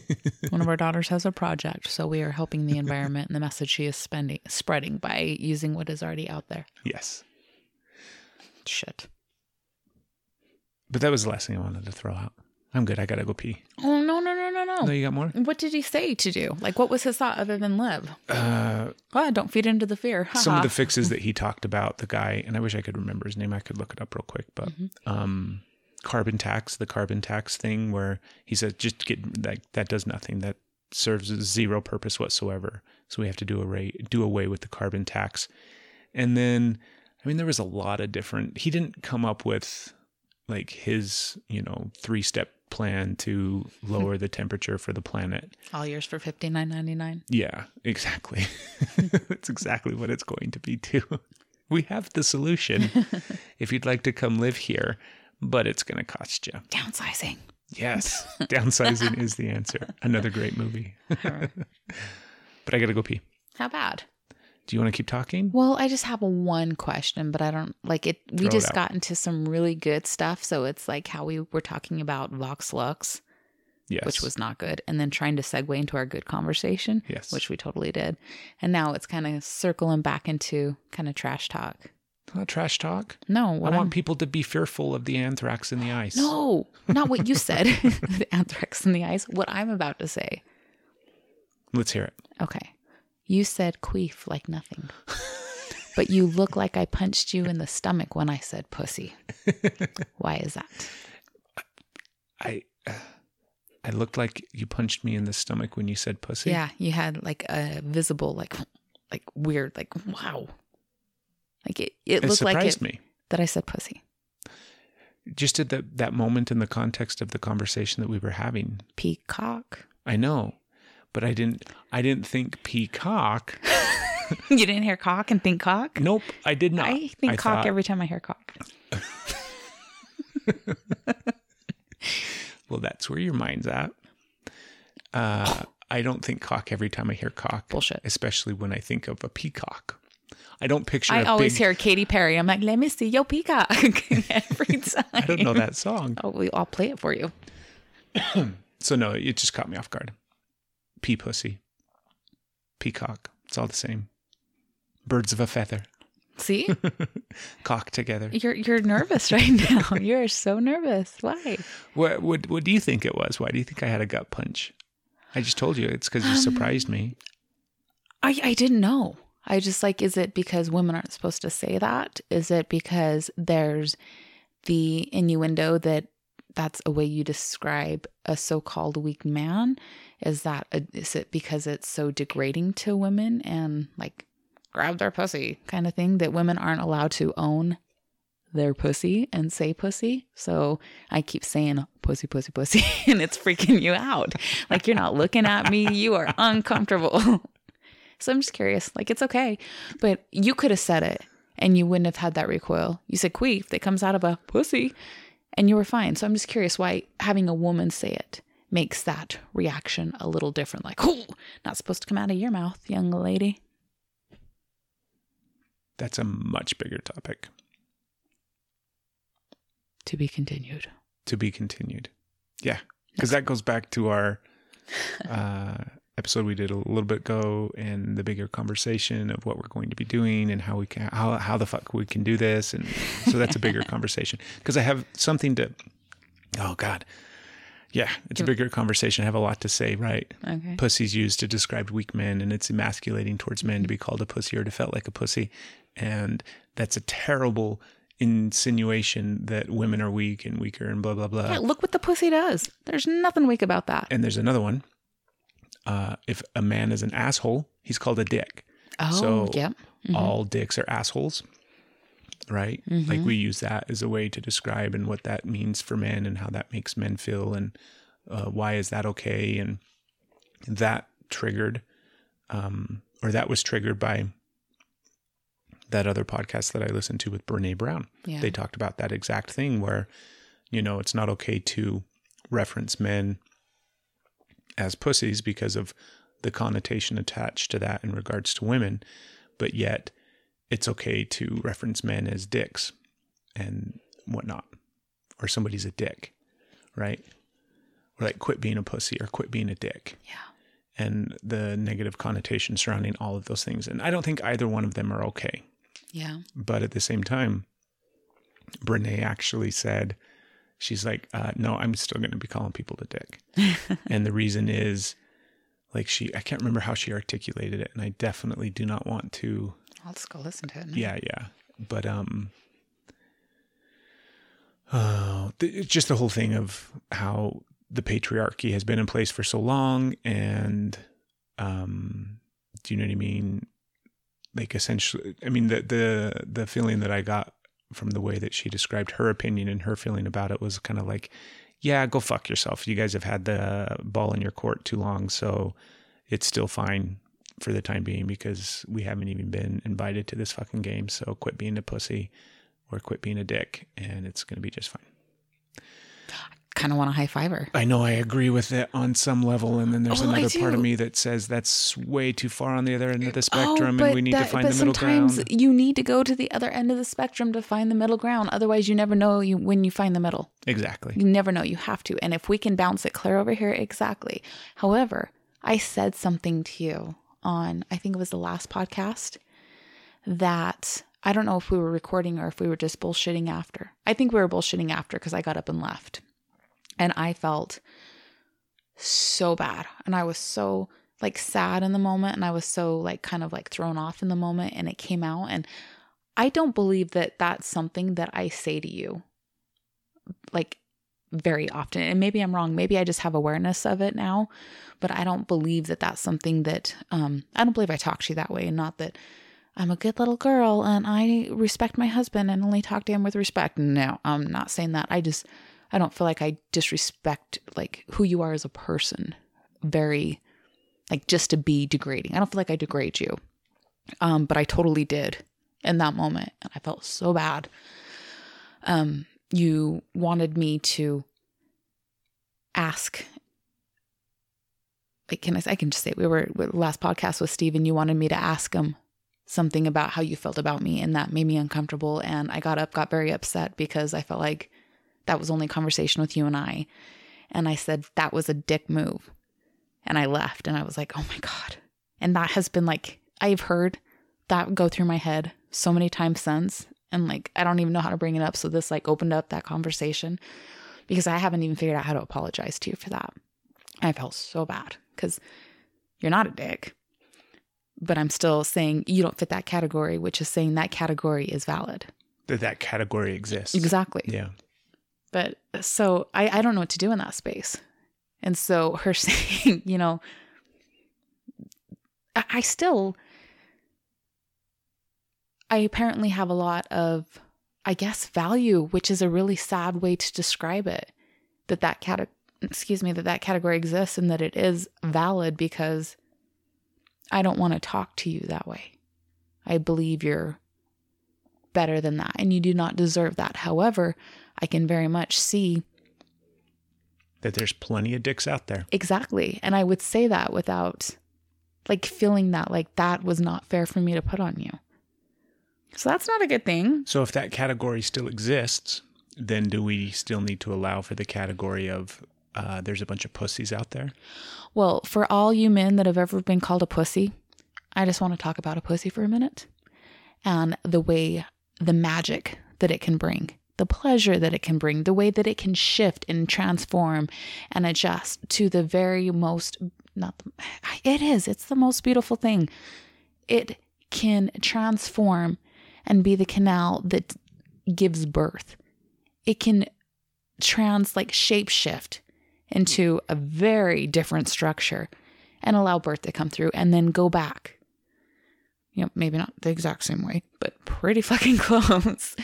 Speaker 4: One of our daughters has a project, so we are helping the environment and the message she is spending spreading by using what is already out there.
Speaker 1: Yes.
Speaker 4: Shit.
Speaker 1: But that was the last thing I wanted to throw out. I'm good. I got to go pee.
Speaker 4: Oh no no no no no!
Speaker 1: No, you got more?
Speaker 4: What did he say to do? Like, what was his thought other than live?
Speaker 1: Uh,
Speaker 4: Oh, don't feed into the fear.
Speaker 1: some of the fixes that he talked about the guy and i wish i could remember his name i could look it up real quick but um carbon tax the carbon tax thing where he says just get like that does nothing that serves zero purpose whatsoever so we have to do a away do away with the carbon tax and then i mean there was a lot of different he didn't come up with like his you know three step plan to lower the temperature for the planet
Speaker 4: All yours for fifty nine ninety nine.
Speaker 1: yeah, exactly. That's exactly what it's going to be too. We have the solution if you'd like to come live here, but it's going to cost you.
Speaker 4: Downsizing.
Speaker 1: Yes, downsizing is the answer. Another great movie. but I got to go pee.
Speaker 4: How bad?
Speaker 1: Do you want to keep talking?
Speaker 4: Well, I just have one question, but I don't like it. We
Speaker 1: Throw it
Speaker 4: just
Speaker 1: out.
Speaker 4: got into some really good stuff. So it's like how we were talking about Vox Lux,
Speaker 1: Yes.
Speaker 4: which was not good, and then trying to segue into our good conversation,
Speaker 1: Yes.
Speaker 4: which we totally did. And now it's kind of circling back into kind of trash talk.
Speaker 1: Not trash talk.
Speaker 4: No,
Speaker 1: I want
Speaker 4: I'm-
Speaker 1: people to be fearful of the anthrax in the ice.
Speaker 4: No, not what you said. the anthrax in the ice. What I'm about to say.
Speaker 1: Let's hear it.
Speaker 4: Okay. You said queef like nothing. but you look like I punched you in the stomach when I said pussy. Why is that?
Speaker 1: I I looked like you punched me in the stomach when you said pussy.
Speaker 4: Yeah, you had like a visible, like, like weird, like wow, like it. It,
Speaker 1: It
Speaker 4: looked like
Speaker 1: surprised
Speaker 4: it,
Speaker 1: me.
Speaker 4: that I said pussy.
Speaker 1: Just at that that moment in the context of the conversation that we were having.
Speaker 4: Peacock.
Speaker 1: I know, but I didn't. I didn't think peacock.
Speaker 4: you didn't hear cock and think cock.
Speaker 1: Nope, I did not.
Speaker 4: I think cock
Speaker 1: thought-
Speaker 4: every time I hear cock.
Speaker 1: Well, that's where your mind's at. Uh, I don't think cock every time I hear cock.
Speaker 4: Bullshit.
Speaker 1: Especially when I think of a peacock. I don't picture.
Speaker 4: I always
Speaker 1: big,
Speaker 4: hear Katy Perry. I'm like, let me see your peacock every time.
Speaker 1: I don't know that song.
Speaker 4: Oh, we, I'll play it for you.
Speaker 1: so no, it just caught me off guard. Pea pussy, peacock. It's all the same. Birds of a feather,
Speaker 4: See,
Speaker 1: cock together.
Speaker 4: you're you're nervous right now. You're so nervous. Why?
Speaker 1: What what what do you think it was? Why do you think I had a gut punch? I just told you it's because you
Speaker 4: Um,
Speaker 1: surprised me.
Speaker 4: I I didn't know. I just like, is it because women aren't supposed to say that? Is it because there's the innuendo that that's a way you describe a so-called weak man? Is that a, is it because it's so degrading to women and like grab their pussy kind of thing that women aren't allowed to own their pussy and say pussy? So I keep saying pussy, pussy, pussy, and it's freaking you out. Like you're not looking at me. You are uncomfortable. So I'm just curious. Like it's okay, but you could have said it and you wouldn't have had that recoil. You said queef that comes out of a pussy, and you were fine. So I'm just curious why having a woman say it makes that reaction a little different. Like, oh, not supposed to come out of your mouth, young lady.
Speaker 1: That's a much bigger topic
Speaker 4: To be continued.
Speaker 1: to be continued. Yeah, because that goes back to our uh, episode we did a little bit ago, and the bigger conversation of what we're going to be doing and how we can how how the fuck we can do this, and so that's a bigger conversation. Because I have something to. Oh God. Yeah, it's a bigger conversation. I have a lot to say, right?
Speaker 4: Okay.
Speaker 1: pussy's used to describe weak men and it's emasculating towards men to be called a pussy or to felt like a pussy and that's a terrible insinuation that women are weak and weaker and blah blah blah
Speaker 4: Yeah, look what the pussy does. There's nothing weak about that.
Speaker 1: and there's another one uh, if a man is an asshole he's called a dick
Speaker 4: Oh,
Speaker 1: so
Speaker 4: yep.
Speaker 1: all dicks are assholes right like we use that as a way to describe and what that means for men and how that makes men feel and uh, why is that okay and that triggered um, or that was triggered by that other podcast that I listened to with Brene Brown.
Speaker 4: Yeah.
Speaker 1: They talked about that exact thing where, you know, it's not okay to reference men as pussies because of the connotation attached to that in regards to women, but yet it's okay to reference men as dicks and whatnot, or somebody's a dick, right? Or like quit being a pussy or quit being a dick
Speaker 4: Yeah.
Speaker 1: and the negative connotation surrounding all of those things. And I don't think either one of them are okay.
Speaker 4: Yeah.
Speaker 1: But at the same time, Brene actually said, she's like, uh, no, I'm still going to be calling people a dick. and the reason is, like, she, I can't remember how she articulated it. And I definitely do not want to,
Speaker 4: I'll just go listen to it. now.
Speaker 1: yeah, yeah. But, um, uh, th- it's just the whole thing of how the patriarchy has been in place for so long. And, um, do you know what I mean? Like essentially, I mean, the, the, the feeling that I got from the way that she described her opinion and her feeling about it was kind of like, yeah, go fuck yourself. You guys have had the ball in your court too long. So it's still fine for the time being because we haven't even been invited to this fucking game. So quit being a pussy or quit being a dick and it's going to be just fine.
Speaker 4: Kind of want a high fiver.
Speaker 1: I know I agree with it on some level. And then there's
Speaker 4: Oh,
Speaker 1: another part of me that says that's way too far on the other end of the oh, spectrum
Speaker 4: oh,
Speaker 1: and we need to find the middle ground.
Speaker 4: sometimes you need to go to the other end of the spectrum to find the middle ground. Otherwise, you never know you when you find the middle.
Speaker 1: Exactly.
Speaker 4: You never know. You have to. And if we can bounce it clear over here, exactly. However, I said something to you on, I think it was the last podcast, that I don't know if we were recording or if we were just bullshitting after. I think we were bullshitting after because I got up and left. And I felt so bad. And I was so like sad in the moment. And I was so like kind of like thrown off in the moment. And it came out. And I don't believe that that's something that I say to you like very often. And maybe I'm wrong. Maybe I just have awareness of it now, but I don't believe that that's something that um I don't believe I talk to you that way and not that I'm a good little girl and I respect my husband and only talk to him with respect. No, I'm not saying that. I just I don't feel like I disrespect like who you are as a person very like just to be degrading. I don't feel like I degrade you. Um but I totally did in that moment and I felt so bad. Um you wanted me to ask like can I I can just say we were last podcast with Steve and you wanted me to ask him something about how you felt about me and that made me uncomfortable and I got up got very upset because I felt like that was only a conversation with you and I And I said, that was a dick move. And I left and I was like, oh my God. And that has been like, I've heard that go through my head so many times since. And like, I don't even know how to bring it up. So this like opened up that conversation because I haven't even figured out how to apologize to you for that. I felt so bad because you're not a dick. But I'm still saying you don't fit that category, which is saying that category is valid.
Speaker 1: That that category exists.
Speaker 4: Exactly.
Speaker 1: Yeah.
Speaker 4: But uh, so I, I don't know what to do in that space. And so her saying, you know, I, I still, I apparently have a lot of, I guess, value, which is a really sad way to describe it. That that cat, excuse me, that that category exists and that it is valid because I don't want to talk to you that way. I believe you're better than that and you do not deserve that. However, I can very much see
Speaker 1: That there's plenty of dicks out there.
Speaker 4: exactly. And I would say that without like feeling that like that was not fair for me to put on you. So that's not a good thing.
Speaker 1: So if that category still exists, then do we still need to allow for the category of uh, there's a bunch of pussies out there?
Speaker 4: Well, for all you men that have ever been called a pussy, I just want to talk about a pussy for a minute and the way the magic that it can bring, the pleasure that it can bring, the way that it can shift and transform and adjust to the very most, not, the, it is, it's the most beautiful thing. It can transform and be the canal that gives birth. It can trans, like shape shift into a very different structure and allow birth to come through and then go back. You know, maybe not the exact same way, but pretty fucking close.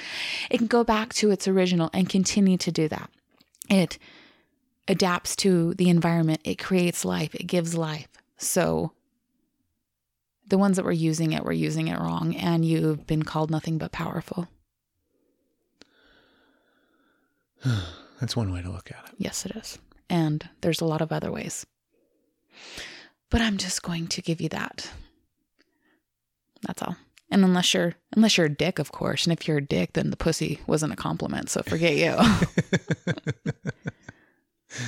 Speaker 4: It can go back to its original and continue to do that. It adapts to the environment, it creates life, it gives life. So the ones that were using it were using it wrong, and you've been called nothing but powerful.
Speaker 1: That's one way to look at it.
Speaker 4: Yes, it is. And there's a lot of other ways. But I'm just going to give you that. That's all. And unless you're unless you're a dick, of course. And if you're a dick, then the pussy wasn't a compliment, so forget you.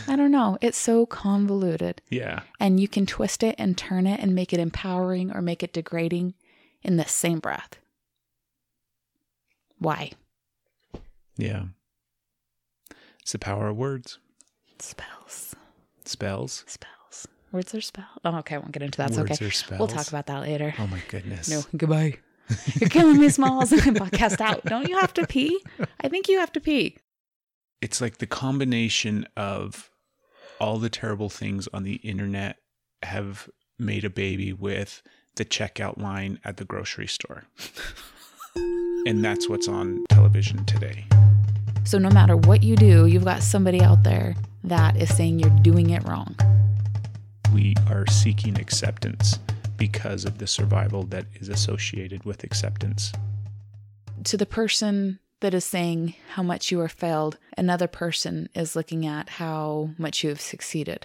Speaker 4: I don't know. It's so convoluted.
Speaker 1: Yeah.
Speaker 4: And you can twist it and turn it and make it empowering or make it degrading in the same breath. Why?
Speaker 1: Yeah. It's the power of words.
Speaker 4: Spells.
Speaker 1: Spells.
Speaker 4: Spells. Words are spelled. Oh, okay. I won't get into that. It's
Speaker 1: Words
Speaker 4: okay.
Speaker 1: are spells.
Speaker 4: We'll talk about that later.
Speaker 1: Oh my goodness.
Speaker 4: No, goodbye. You're killing me, Smalls. Podcast out. Don't you have to pee? I think you have to pee.
Speaker 1: It's like the combination of all the terrible things on the internet have made a baby with the checkout line at the grocery store. and that's what's on television today.
Speaker 4: So, no matter what you do, you've got somebody out there that is saying you're doing it wrong.
Speaker 1: We are seeking acceptance because of the survival that is associated with acceptance.
Speaker 4: To the person that is saying how much you are failed, another person is looking at how much you have succeeded.